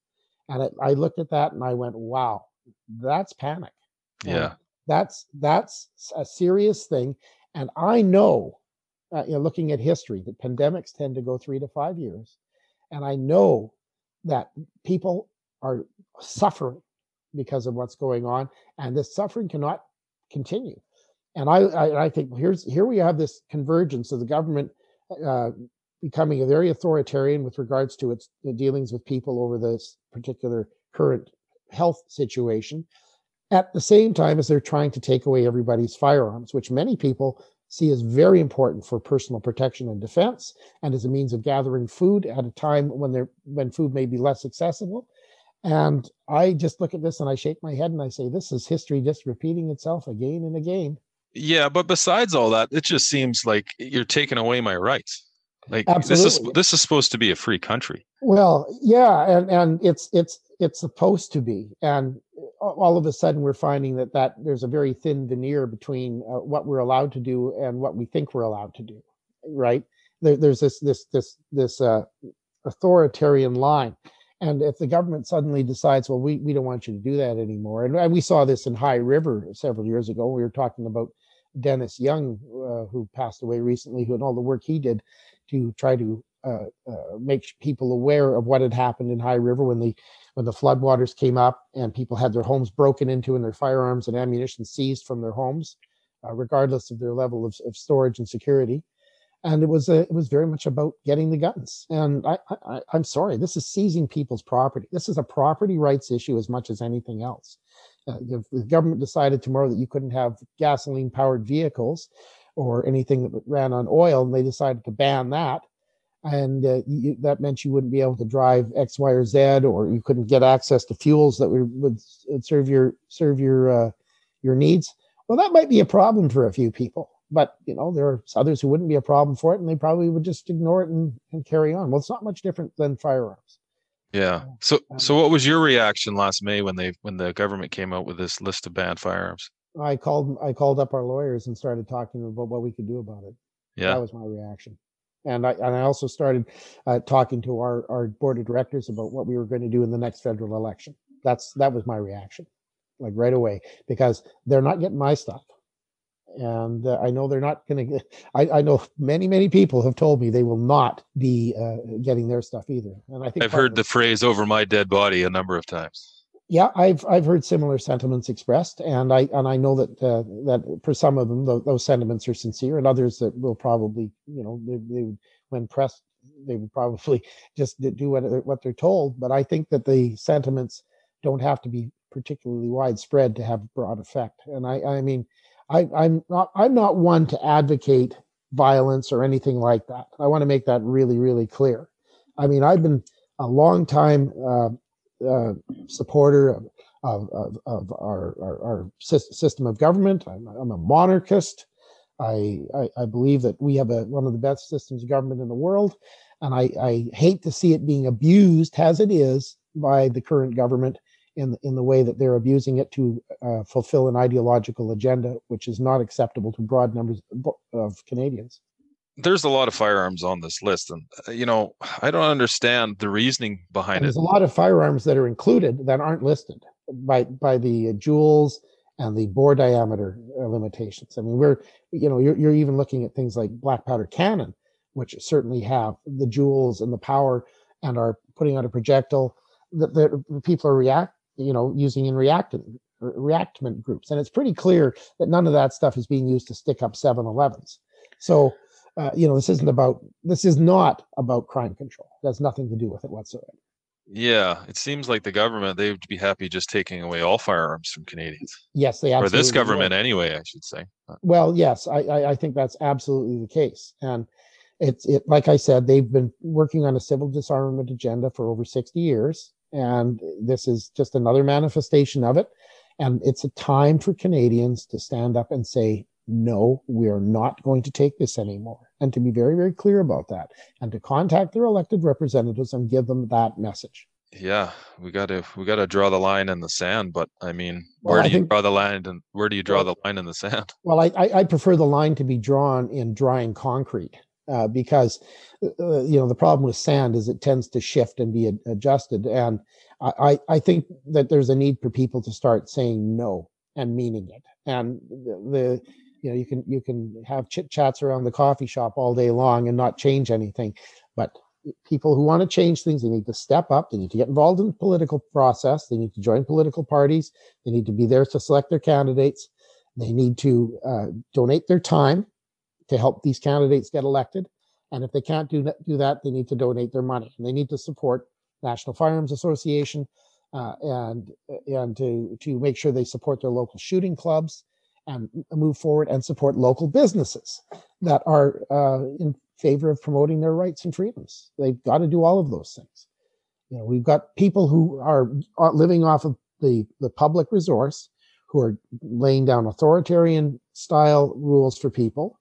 and I, I looked at that and I went, "Wow, that's panic." Yeah, that's that's a serious thing, and I know uh, you know, looking at history, that pandemics tend to go three to five years. And I know that people are suffering because of what's going on, and this suffering cannot continue. And I, I, I think here's here we have this convergence of the government uh, becoming very authoritarian with regards to its dealings with people over this particular current health situation, at the same time as they're trying to take away everybody's firearms, which many people see is very important for personal protection and defense and as a means of gathering food at a time when there when food may be less accessible. And i just look at this and i shake my head and i say this is history just repeating itself again and again. Yeah but besides all that it just seems like you're taking away my rights like Absolutely. this is this is supposed to be a free country well yeah and and it's it's it's supposed to be and all of a sudden we're finding that that there's a very thin veneer between uh, what we're allowed to do and what we think we're allowed to do right there, there's this this this this uh, authoritarian line and if the government suddenly decides well we, we don't want you to do that anymore and, and we saw this in high river several years ago we were talking about dennis young uh, who passed away recently who and all the work he did to try to uh, uh, make people aware of what had happened in high river when the when the floodwaters came up and people had their homes broken into and their firearms and ammunition seized from their homes, uh, regardless of their level of, of, storage and security. And it was it was very much about getting the guns. And I, I, I'm sorry, this is seizing people's property. This is a property rights issue as much as anything else. Uh, if the government decided tomorrow that you couldn't have gasoline powered vehicles or anything that ran on oil, and they decided to ban that, and uh, you, that meant you wouldn't be able to drive X, Y, or Z, or you couldn't get access to fuels that would, would serve your serve your uh, your needs. Well, that might be a problem for a few people, but you know there are others who wouldn't be a problem for it, and they probably would just ignore it and, and carry on. Well, it's not much different than firearms. Yeah. So um, so what was your reaction last May when they when the government came out with this list of banned firearms? I called I called up our lawyers and started talking about what we could do about it. Yeah. That was my reaction and I and I also started uh, talking to our our board of directors about what we were going to do in the next federal election. That's that was my reaction, like right away, because they're not getting my stuff, and uh, I know they're not going to. I I know many many people have told me they will not be uh, getting their stuff either, and I think I've heard the phrase "over my dead body" a number of times yeah, I've I've heard similar sentiments expressed, and I and I know that uh, that for some of them those, those, sentiments are sincere, and others that will probably you know they, they when pressed they would probably just do what what they're told. But I think that the sentiments don't have to be particularly widespread to have broad effect. And I I mean I I'm not I'm not one to advocate violence or anything like that. I want to make that really really clear. I mean I've been a long time. Uh, uh, supporter of, of, of, of our, our, our, system of government. I'm, I'm a monarchist. I, I, I, believe that we have a, one of the best systems of government in the world. And I, I hate to see it being abused as it is by the current government in, in the way that they're abusing it to uh, fulfill an ideological agenda, which is not acceptable to broad numbers of Canadians. There's a lot of firearms on this list and uh, you know i don't understand the reasoning behind and it. there's a lot of firearms that are included that aren't listed by by the uh, joules and the bore diameter uh, limitations. I mean we're you know you're, you're even looking at things like black powder cannon which certainly have the joules and the power and are putting out a projectile that, that people are react you know using in reactant reactant groups and it's pretty clear that none of that stuff is being used to stick up 7-elevens so uh, you know, this isn't about, this is not about crime control. It has nothing to do with it whatsoever. Yeah, it seems like the government they would be happy just taking away all firearms from Canadians. Yes, they absolutely. Or this government, would. anyway, I should say. Well, yes, I, I, I think that's absolutely the case, and it's it like I said, they've been working on a civil disarmament agenda for over sixty years, and this is just another manifestation of it. And it's a time for Canadians to stand up and say, no, we are not going to take this anymore. And to be very, very clear about that and to contact their elected representatives and give them that message. Yeah, we got to we got to draw the line in the sand. But I mean, where well, do I you think, draw the line? And where do you draw well, the line in the sand? Well, I, I, I prefer the line to be drawn in drying concrete uh, because uh, uh you know the problem with sand is it tends to shift and be adjusted. And I I think that there's a need for people to start saying no and meaning it. And the, the you know you can you can have chit chats around the coffee shop all day long and not change anything but people who want to change things they need to step up they need to get involved in the political process they need to join political parties they need to be there to select their candidates they need to uh, donate their time to help these candidates get elected and if they can't do do that they need to donate their money and they need to support national firearms association uh, and and to to make sure they support their local shooting clubs and move forward and support local businesses that are uh, in favor of promoting their rights and freedoms. They've got to do all of those things. You know, we've got people who are living off of the the public resource, who are laying down authoritarian style rules for people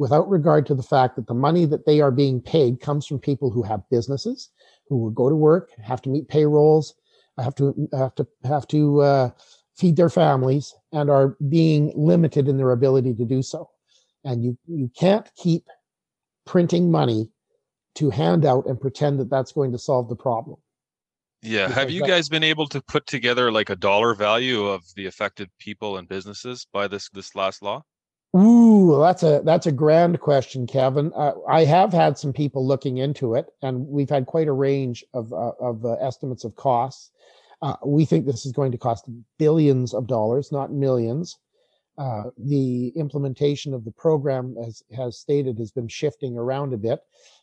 without regard to the fact that the money that they are being paid comes from people who have businesses, who will go to work, have to meet payrolls, have to have to have to uh, feed their families, and are being limited in their ability to do so. And you you can't keep printing money to hand out and pretend that that's going to solve the problem. Yeah. Because have you guys been able to put together like a dollar value of the affected people and businesses by this this last law? Ooh, that's a that's a grand question, Kevin. Uh, I have had some people looking into it, and we've had quite a range of uh, of uh, estimates of costs. Uh, we think this is going to cost billions of dollars, not millions. Uh, the implementation of the program, as has stated, has been shifting around a bit.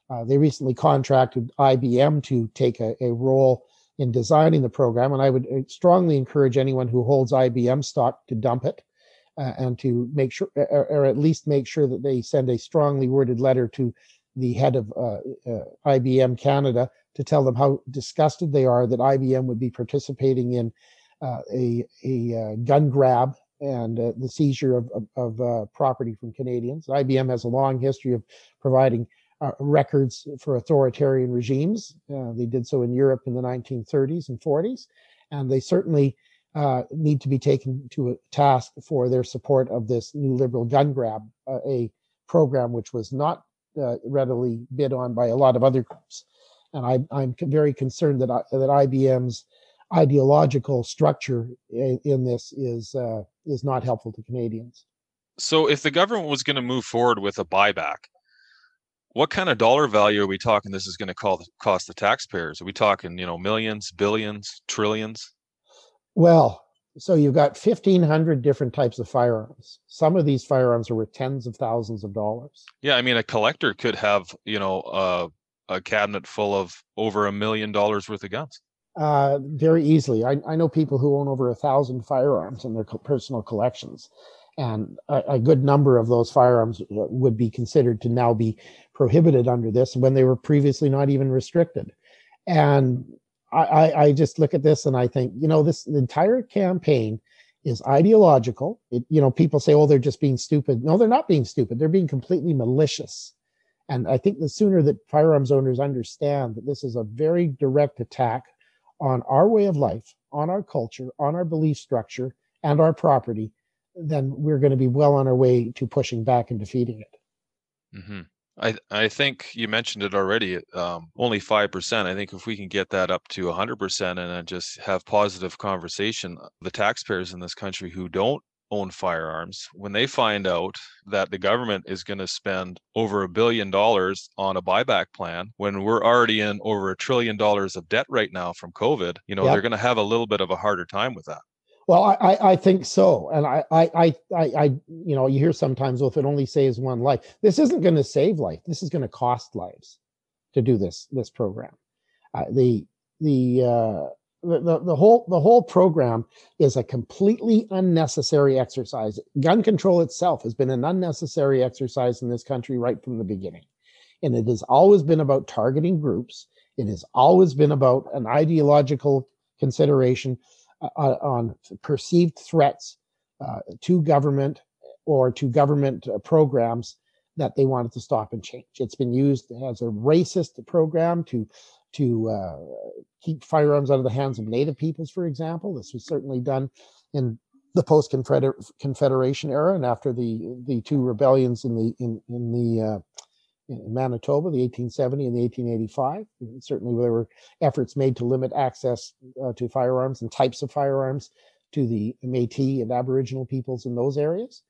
Uh, they recently contracted IBM to take a, a, role in designing the program, and I would strongly encourage anyone who holds IBM stock to dump it uh, and to make sure, or, or, at least make sure that they send a strongly worded letter to the head of uh, uh, IBM Canada to tell them how disgusted they are that IBM would be participating in uh, a, a uh, gun grab and the seizure of, of, of property from Canadians. IBM has a long history of providing uh, records for authoritarian regimes. Uh, they did so in Europe in the 1930s and 40s, and they certainly Uh, need to be taken to a task for their support of this new liberal gun grab, uh, a program which was not uh, readily bid on by a lot of other groups and I, am very concerned that I, that IBM's ideological structure in, in this is uh, is not helpful to Canadians. So, if the government was going to move forward with a buyback, what kind of dollar value are we talking? This is going to call, cost the taxpayers. Are we talking, you know, millions, billions, trillions? Well, so you've got 1,500 different types of firearms. Some of these firearms are worth tens of thousands of dollars. Yeah, I mean, a collector could have, you know, uh, a cabinet full of over a million dollars worth of guns? Uh, very easily. I, I know people who own over a thousand firearms in their co- personal collections, and a, a, good number of those firearms uh, would be considered to now be prohibited under this when they were previously not even restricted. And I, I, just look at this and I think, you know, this entire campaign is ideological. It, you know, people say, oh, they're just being stupid. No, they're not being stupid. They're being completely malicious and I think the sooner that firearms owners understand that this is a very direct attack on our way of life, on our culture, on our belief structure, and our property, then we're going to be well on our way to pushing back and defeating it. Mm-hmm. I I think you mentioned it already. Um, only five percent. I think if we can get that up to hundred percent and then just have positive conversation, the taxpayers in this country who don't own firearms, when they find out that the government is going to spend over a billion dollars on a buyback plan when we're already in over a trillion dollars of debt right now from COVID, you know, yep. they're going to have a little bit of a harder time with that. Well, I, I think so, and I, I, I, I, you know, you hear sometimes, well, if it only saves one life, this isn't going to save life. This is going to cost lives to do this this program. Uh, the the uh, the, the, whole the whole program is a completely unnecessary exercise. Gun control itself has been an unnecessary exercise in this country right from the beginning. And it has always been about targeting groups. It has always been about an ideological consideration uh, uh on perceived threats uh, to government or to government uh, programs that they wanted to stop and change. It's been used as a racist program to to uh, keep firearms out of the hands of Native peoples, for example. This was certainly done in the post Confederation era and after the the two rebellions in the in in the uh, in Manitoba, the 1870 and the 1885. certainly, there were efforts made to limit access uh, to firearms and types of firearms to the Métis and Aboriginal peoples in those areas.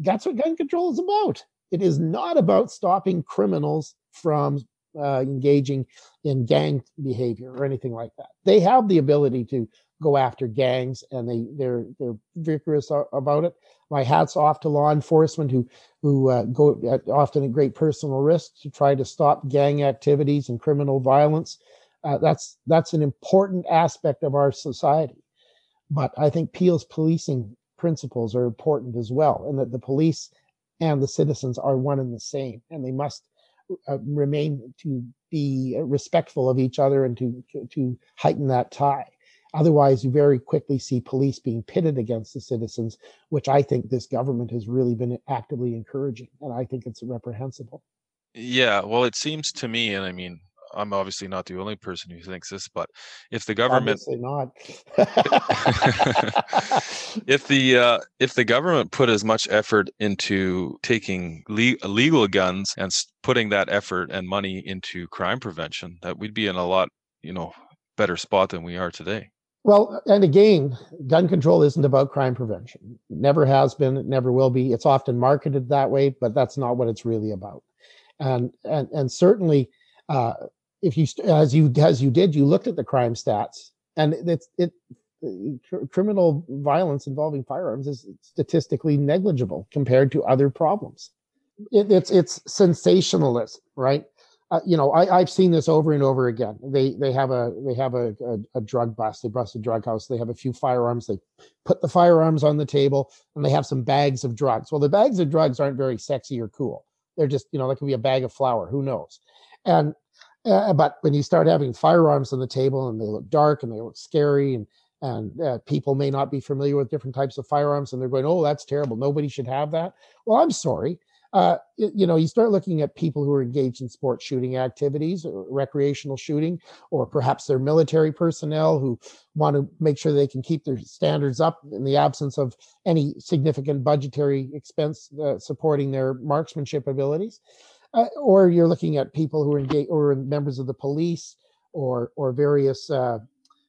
That's what gun control is about. It is not about stopping criminals from uh, engaging in gang behavior or anything like that. They have the ability to go after gangs, and they they're they're vigorous about it. My hats off to law enforcement who who uh, go at often at great personal risk to try to stop gang activities and criminal violence. Uh, that's that's an important aspect of our society. But I think Peel's policing principles are important as well, and that the police and the citizens are one and the same, and they must uh, remain to be respectful of each other and to to heighten that tie. Otherwise, you very quickly see police being pitted against the citizens, which I think this government has really been actively encouraging, and I think it's reprehensible. Yeah, well, it seems to me, and I mean, I'm obviously not the only person who thinks this, but if the government obviously not, if the uh, if the government put as much effort into taking le- legal guns and putting that effort and money into crime prevention, that we'd be in a lot, you know, better spot than we are today. Well, and again, gun control isn't about crime prevention. It never has been. It never will be. It's often marketed that way, but that's not what it's really about. And and and certainly, uh, if you as you as you did, you looked at the crime stats, and it's it, criminal violence involving firearms is statistically negligible compared to other problems. It, it's it's sensationalism, right? uh, you know, I, I've seen this over and over again. They they have a they have a, a, a drug bust. They bust a drug house. They have a few firearms. They put the firearms on the table, and they have some bags of drugs. Well, the bags of drugs aren't very sexy or cool. They're just you know, that could be a bag of flour. Who knows? And uh, but when you start having firearms on the table and they look dark and they look scary and and uh, people may not be familiar with different types of firearms and they're going, oh, that's terrible. Nobody should have that. Well, I'm sorry uh, you know, you start looking at people who are engaged in sport shooting activities, or recreational shooting, or perhaps they're military personnel who want to make sure they can keep their standards up in the absence of any significant budgetary expense uh, supporting their marksmanship abilities. Uh, or you're looking at people who are engaged or members of the police or or various uh,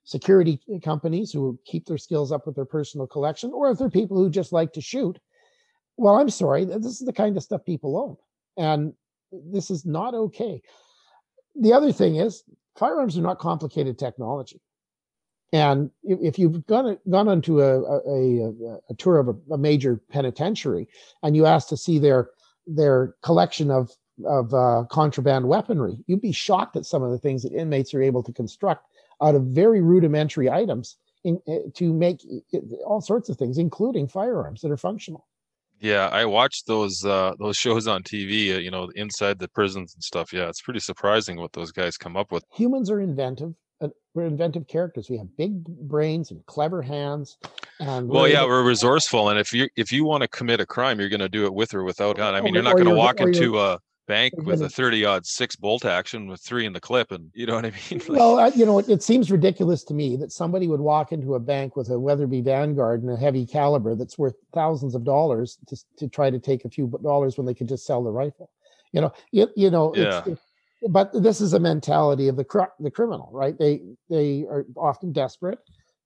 security companies who keep their skills up with their personal collection, or if they're people who just like to shoot well, I'm sorry. This is the kind of stuff people own. And this is not okay. The other thing is, firearms are not complicated technology. And if you've gone, gone onto a, a, a tour of a, a, major penitentiary and you ask to see their, their collection of, of uh, contraband weaponry, you'd be shocked at some of the things that inmates are able to construct out of very rudimentary items in, eh, to make eh, all sorts of things, including firearms that are functional. Yeah, I watched those uh those shows on TV, uh, you know, inside the prisons and stuff. Yeah, it's pretty surprising what those guys come up with. Humans are inventive. Uh, we're inventive characters. We have big brains and clever hands. And well, yeah, we're resourceful, and if you if you want to commit a crime, you're going to do it with or without gun. I mean, you're not going to walk into a bank with a 30 aught six bolt action with three in the clip and you know what i mean? Like, well you know it, it, seems ridiculous to me that somebody would walk into a bank with a weatherby vanguard and a heavy caliber that's worth thousands of dollars to, to try to take a few dollars when they could just sell the rifle. You know you, you know yeah. It, but this is a mentality of the cr- the criminal right? They they are often desperate.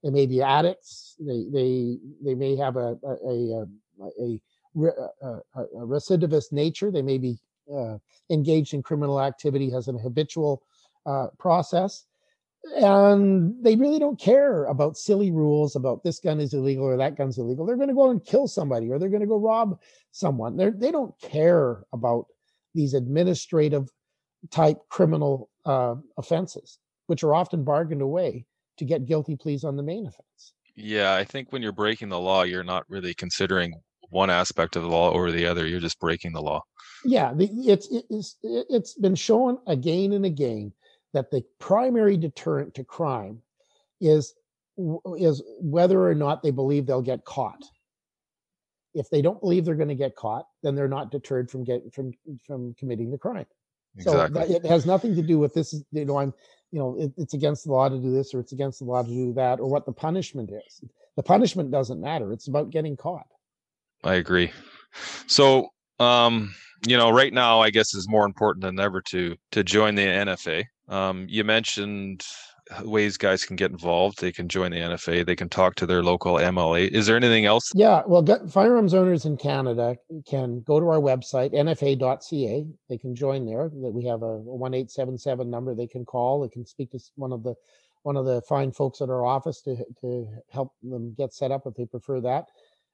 They may be addicts. They they they may have a a, a, um, a a, a, recidivist nature. They may be uh, engaged in criminal activity has an habitual uh, process and they really don't care about silly rules about this gun is illegal or that gun's illegal. They're going to go and kill somebody or they're going to go rob someone. They're, they don't care about these administrative type criminal uh, offenses which are often bargained away to get guilty pleas on the main offense. Yeah i think when you're breaking the law you're not really considering one aspect of the law over the other. You're just breaking the law yeah, the, it's it's it's been shown again and again that the primary deterrent to crime is is whether or not they believe they'll get caught. If they don't believe they're going to get caught, then they're not deterred from getting from from committing the crime. Exactly. So it has nothing to do with this. You know, I'm you know it, it's against the law to do this or it's against the law to do that or what the punishment is. The punishment doesn't matter. It's about getting caught. I agree. So um you know, right now, I guess is more important than ever to to join the NFA. Um, you mentioned ways guys can get involved. They can join the NFA. They can talk to their local MLA. Is there anything else? Yeah, well, firearms owners in Canada can go to our website nfa.ca. They can join there. That we have a one eight seven seven number they can call. They can speak to one of the one of the fine folks at our office to to help them get set up if they prefer that.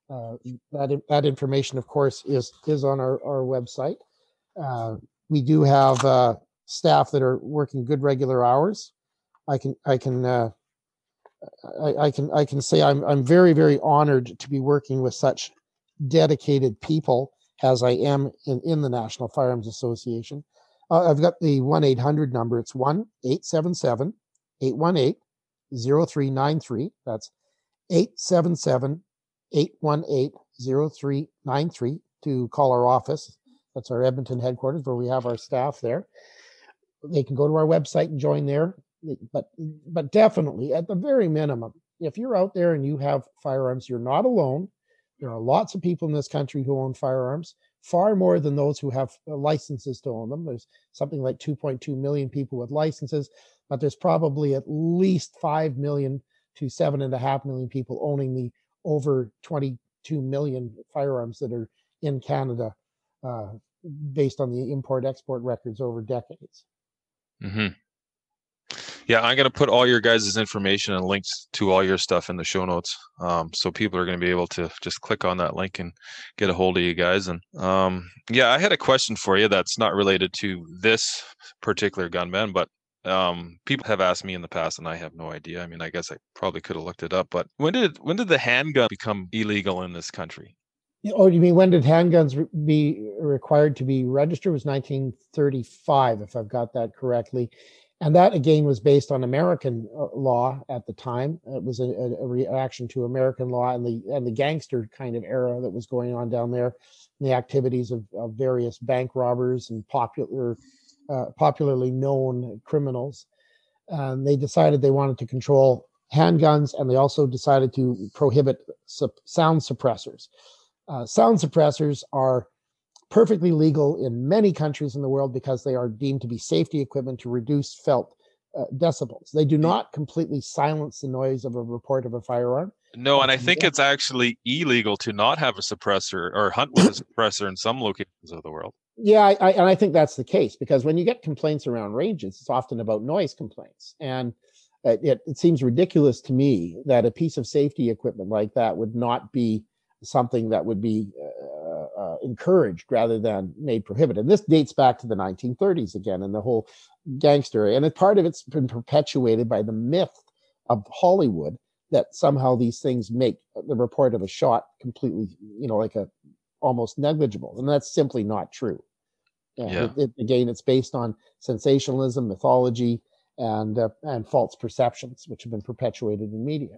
Uh, that that information, of course, is is on our our website. Uh, we do have uh, staff that are working good regular hours. I can I can uh, I, I, can I can say I'm I'm very very honored to be working with such dedicated people as I am in, in the National Firearms Association. Uh, I've got the 1 800 number. It's 1 877 818 0393. That's 877 818 0393 to call our office. That's our Edmonton headquarters where we have our staff there. They can go to our website and join there. But but definitely at the very minimum, if you're out there and you have firearms, you're not alone. There are lots of people in this country who own firearms, far more than those who have uh, licenses to own them. There's something like 2.2 million people with licenses, but there's probably at least 5 million to 7.5 million people owning the over 22 million firearms that are in Canada uh, based on the import export records over decades. Mm-hmm. Yeah, I'm going to put all your guys' information and links to all your stuff in the show notes. Um, so people are going to be able to just click on that link and get a hold of you guys. And um, yeah, I had a question for you that's not related to this particular gunman, but um, people have asked me in the past, and I have no idea. I mean, I guess I probably could have looked it up. But when did when did the handgun become illegal in this country? Oh, you mean when did handguns be required to be registered? It was 1935, if I've got that correctly and that again was based on American uh, law at the time. It was a, a, reaction to American law and the and the gangster kind of era that was going on down there, and the activities of, of various bank robbers and popular, uh, popularly known criminals. And they decided they wanted to control handguns, and they also decided to prohibit sound suppressors. Uh, sound suppressors are perfectly legal in many countries in the world because they are deemed to be safety equipment to reduce felt uh, decibels. They do not completely silence the noise of a report of a firearm. No, and I think it's actually illegal to not have a suppressor or hunt with a suppressor in some locations of the world. Yeah, I, I, and I think that's the case because when you get complaints around ranges, it's often about noise complaints. And it, it seems ridiculous to me that a piece of safety equipment like that would not be something that would be uh, uh, encouraged rather than made prohibited. And this dates back to the 1930s again, and the whole gangster. And part of it's been perpetuated by the myth of Hollywood that somehow these things make the report of a shot completely, you know, like a almost negligible, and that's simply not true. yeah. It, it, again, it's based on sensationalism, mythology, and uh, and false perceptions, which have been perpetuated in media.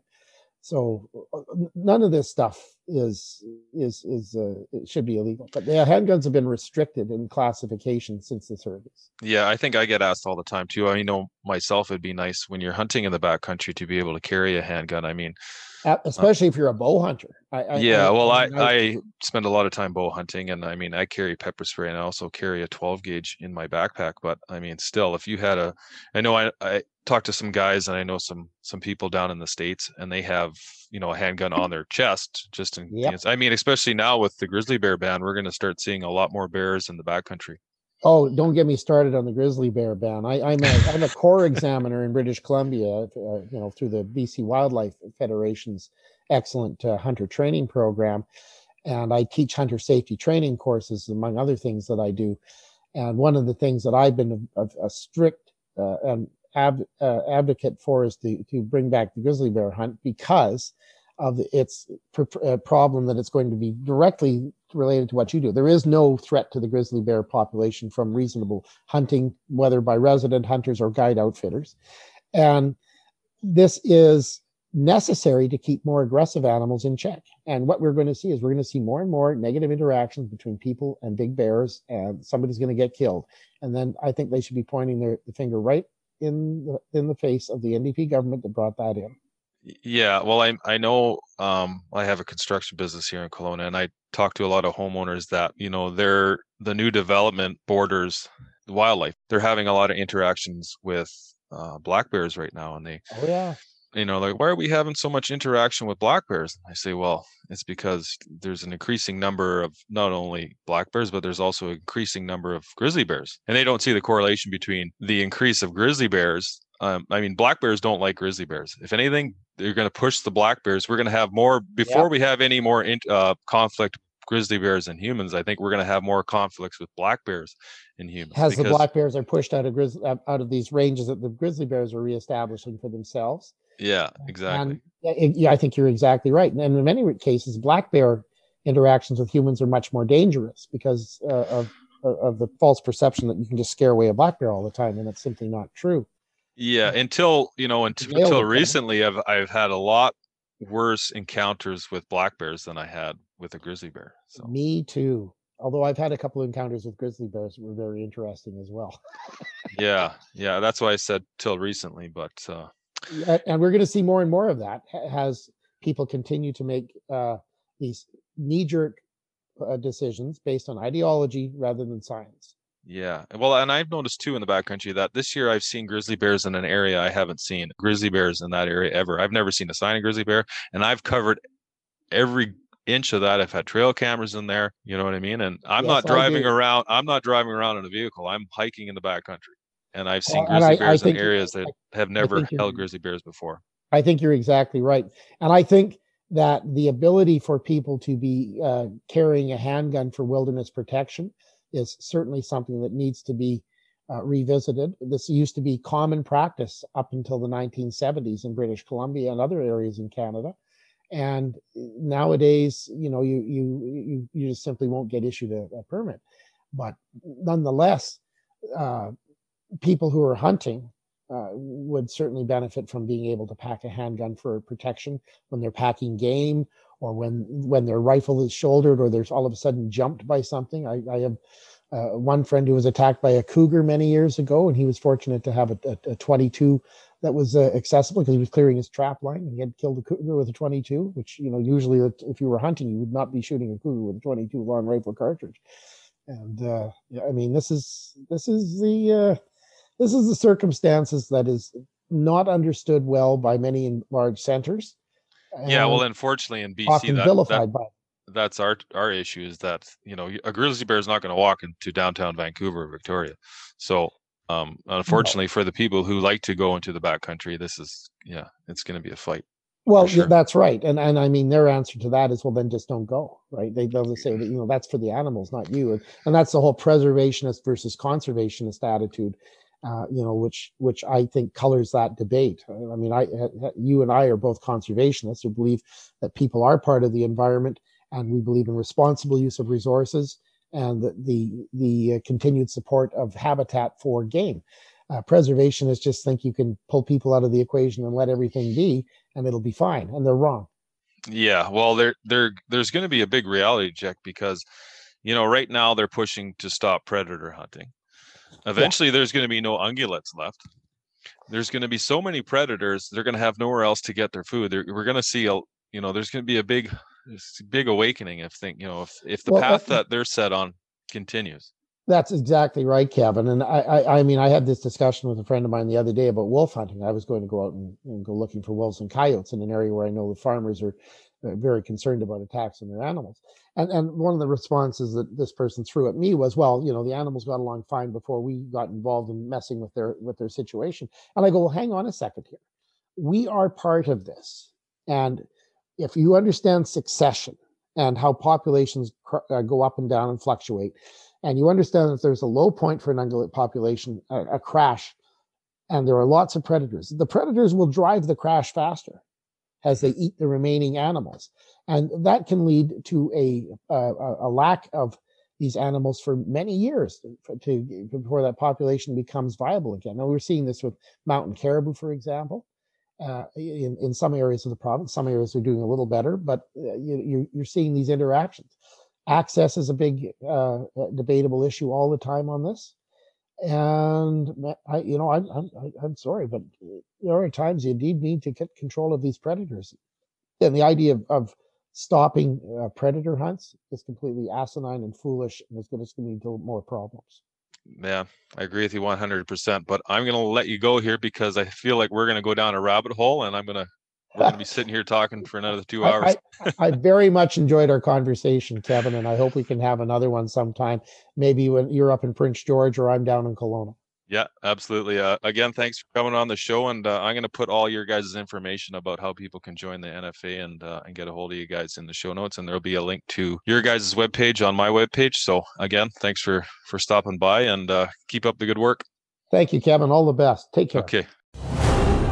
So uh, none of this stuff is is is uh, it should be illegal. But yeah, handguns have been restricted in classification since the 30s. Yeah, I think I get asked all the time too. I know myself, it'd be nice when you're hunting in the backcountry to be able to carry a handgun. I mean, uh, especially uh, if you're a bow hunter. I, I, yeah, well, I, I spend a lot of time bow hunting, and I mean, I carry pepper spray, and I also carry a 12 gauge in my backpack. But I mean, still, if you had a, I know I, I talked to some guys, and I know some some people down in the states, and they have you know a handgun on their chest just in yep. I mean, especially now with the grizzly bear ban, we're going to start seeing a lot more bears in the backcountry. Oh, don't get me started on the grizzly bear ban. I, am a I'm a core examiner in British Columbia, uh, you know, through the BC Wildlife Federation's excellent uh, hunter training program, and I teach hunter safety training courses among other things that I do. And one of the things that I've been a, a, a strict uh, and ab, uh, advocate for is to to bring back the grizzly bear hunt because of its pr- uh, problem that it's going to be directly related to what you do. There is no threat to the grizzly bear population from reasonable hunting, whether by resident hunters or guide outfitters. And this is necessary to keep more aggressive animals in check. And what we're going to see is we're going to see more and more negative interactions between people and big bears, and somebody's going to get killed. And then I think they should be pointing their the finger right in the, in the face of the NDP government that brought that in. Yeah, well, I I know um, I have a construction business here in Kelowna, and I talk to a lot of homeowners that you know they're the new development borders wildlife. They're having a lot of interactions with uh, black bears right now, and they oh yeah you know like why are we having so much interaction with black bears i say well it's because there's an increasing number of not only black bears but there's also an increasing number of grizzly bears and they don't see the correlation between the increase of grizzly bears um, I mean, black bears don't like grizzly bears. If anything, they're going to push the black bears. We're going to have more before we have any more in, uh, conflict grizzly bears and humans, I think we're going to have more conflicts with black bears and humans. As the black bears are pushed out of grizz- out of these ranges that the grizzly bears are reestablishing for themselves. Yeah, exactly. And, yeah, I think you're exactly right. And in many cases, black bear interactions with humans are much more dangerous because uh, of of the false perception that you can just scare away a black bear all the time, and that's simply not true. Yeah, until you know, until, until recently, I've I've had a lot worse encounters with black bears than I had with a grizzly bear. So me too. Although I've had a couple of encounters with grizzly bears that were very interesting as well. yeah, yeah, that's why I said till recently, but uh and we're going to see more and more of that as people continue to make uh, these knee-jerk uh, decisions based on ideology rather than science. Yeah. Well, and I've noticed too in the backcountry that this year I've seen grizzly bears in an area I haven't seen grizzly bears in that area ever. I've never seen a sign of grizzly bear, and I've covered every inch of that. I've had trail cameras in there. You know what I mean? And I'm yes, not driving around. I'm not driving around in a vehicle. I'm hiking in the backcountry, and I've seen grizzly I, bears I in areas that have never held grizzly bears before. I think you're exactly right, and I think that the ability for people to be uh, carrying a handgun for wilderness protection is certainly something that needs to be uh, revisited. This used to be common practice up until the 1970s in British Columbia and other areas in Canada. And nowadays, you know, you you you, you just simply won't get issued a, a permit. But nonetheless, uh, people who are hunting uh, would certainly benefit from being able to pack a handgun for protection when they're packing game or when when their rifle is shouldered or there's all of a sudden jumped by something. I, I have uh, one friend who was attacked by a cougar many years ago, and he was fortunate to have a, a, a 22 that was uh, accessible because he was clearing his trap line and he had killed a cougar with a 22, which you know usually if you were hunting you would not be shooting a cougar with a 22 long rifle cartridge. And uh, I mean this is this is the uh, this is the circumstances that is not understood well by many in large centers. Yeah, well, unfortunately, in BC, that, that, by. That's our our issue is that you know a grizzly bear is not going to walk into downtown Vancouver, or Victoria. So, um, unfortunately, no. for the people who like to go into the backcountry, this is yeah, it's going to be a fight. Well, sure. that's right, and and I mean their answer to that is well, then just don't go, right? They they'll say that you know that's for the animals, not you, and, and that's the whole preservationist versus conservationist attitude uh, you know, which which I think colors that debate. I mean, I you and I are both conservationists who believe that people are part of the environment, and we believe in responsible use of resources and the the, the uh, continued support of habitat for game. Uh, preservationists just think you can pull people out of the equation and let everything be, and it'll be fine, and they're wrong. Yeah, well, there there there's going to be a big reality check because, you know, right now they're pushing to stop predator hunting Eventually, yeah. there's going to be no ungulates left. There's going to be so many predators; they're going to have nowhere else to get their food. They're, we're going to see a, you know, there's going to be a big, big awakening if think, you know, if if the well, path that they're set on continues. That's exactly right, Kevin. And I, I, I, mean, I had this discussion with a friend of mine the other day about wolf hunting. I was going to go out and, and go looking for wolves and coyotes in an area where I know the farmers are very concerned about attacks on their animals. And and one of the responses that this person threw at me was, well, you know, the animals got along fine before we got involved in messing with their with their situation. And I go, well, hang on a second here. We are part of this, and if you understand succession and how populations cr- uh, go up and down and fluctuate, and you understand that there's a low point for an ungulate population, a, a crash, and there are lots of predators, the predators will drive the crash faster as they eat the remaining animals. And that can lead to a, a, a lack of these animals for many years to, to, before that population becomes viable again. Now we're seeing this with mountain caribou, for example, uh, in in some areas of the province. Some areas are doing a little better, but uh, you, you're seeing these interactions. Access is a big uh, debatable issue all the time on this and I, you know, I'm, I'm, I'm sorry, but there are times you indeed need to get control of these predators. And the idea of, of stopping uh, predator hunts is completely asinine and foolish, and it's going to lead to more problems. Yeah, I agree with you 100%. But I'm going to let you go here because I feel like we're going to go down a rabbit hole, and I'm going to we're going to be sitting here talking for another two hours. I, I, I, very much enjoyed our conversation, Kevin, and I hope we can have another one sometime. Maybe when you're up in Prince George or I'm down in Kelowna. Yeah, absolutely. Uh, again, thanks for coming on the show, and uh, I'm going to put all your guys' information about how people can join the NFA and uh, and get a hold of you guys in the show notes, and there'll be a link to your guys' webpage on my webpage. So again, thanks for for stopping by, and uh, keep up the good work. Thank you, Kevin. All the best. Take care. Okay.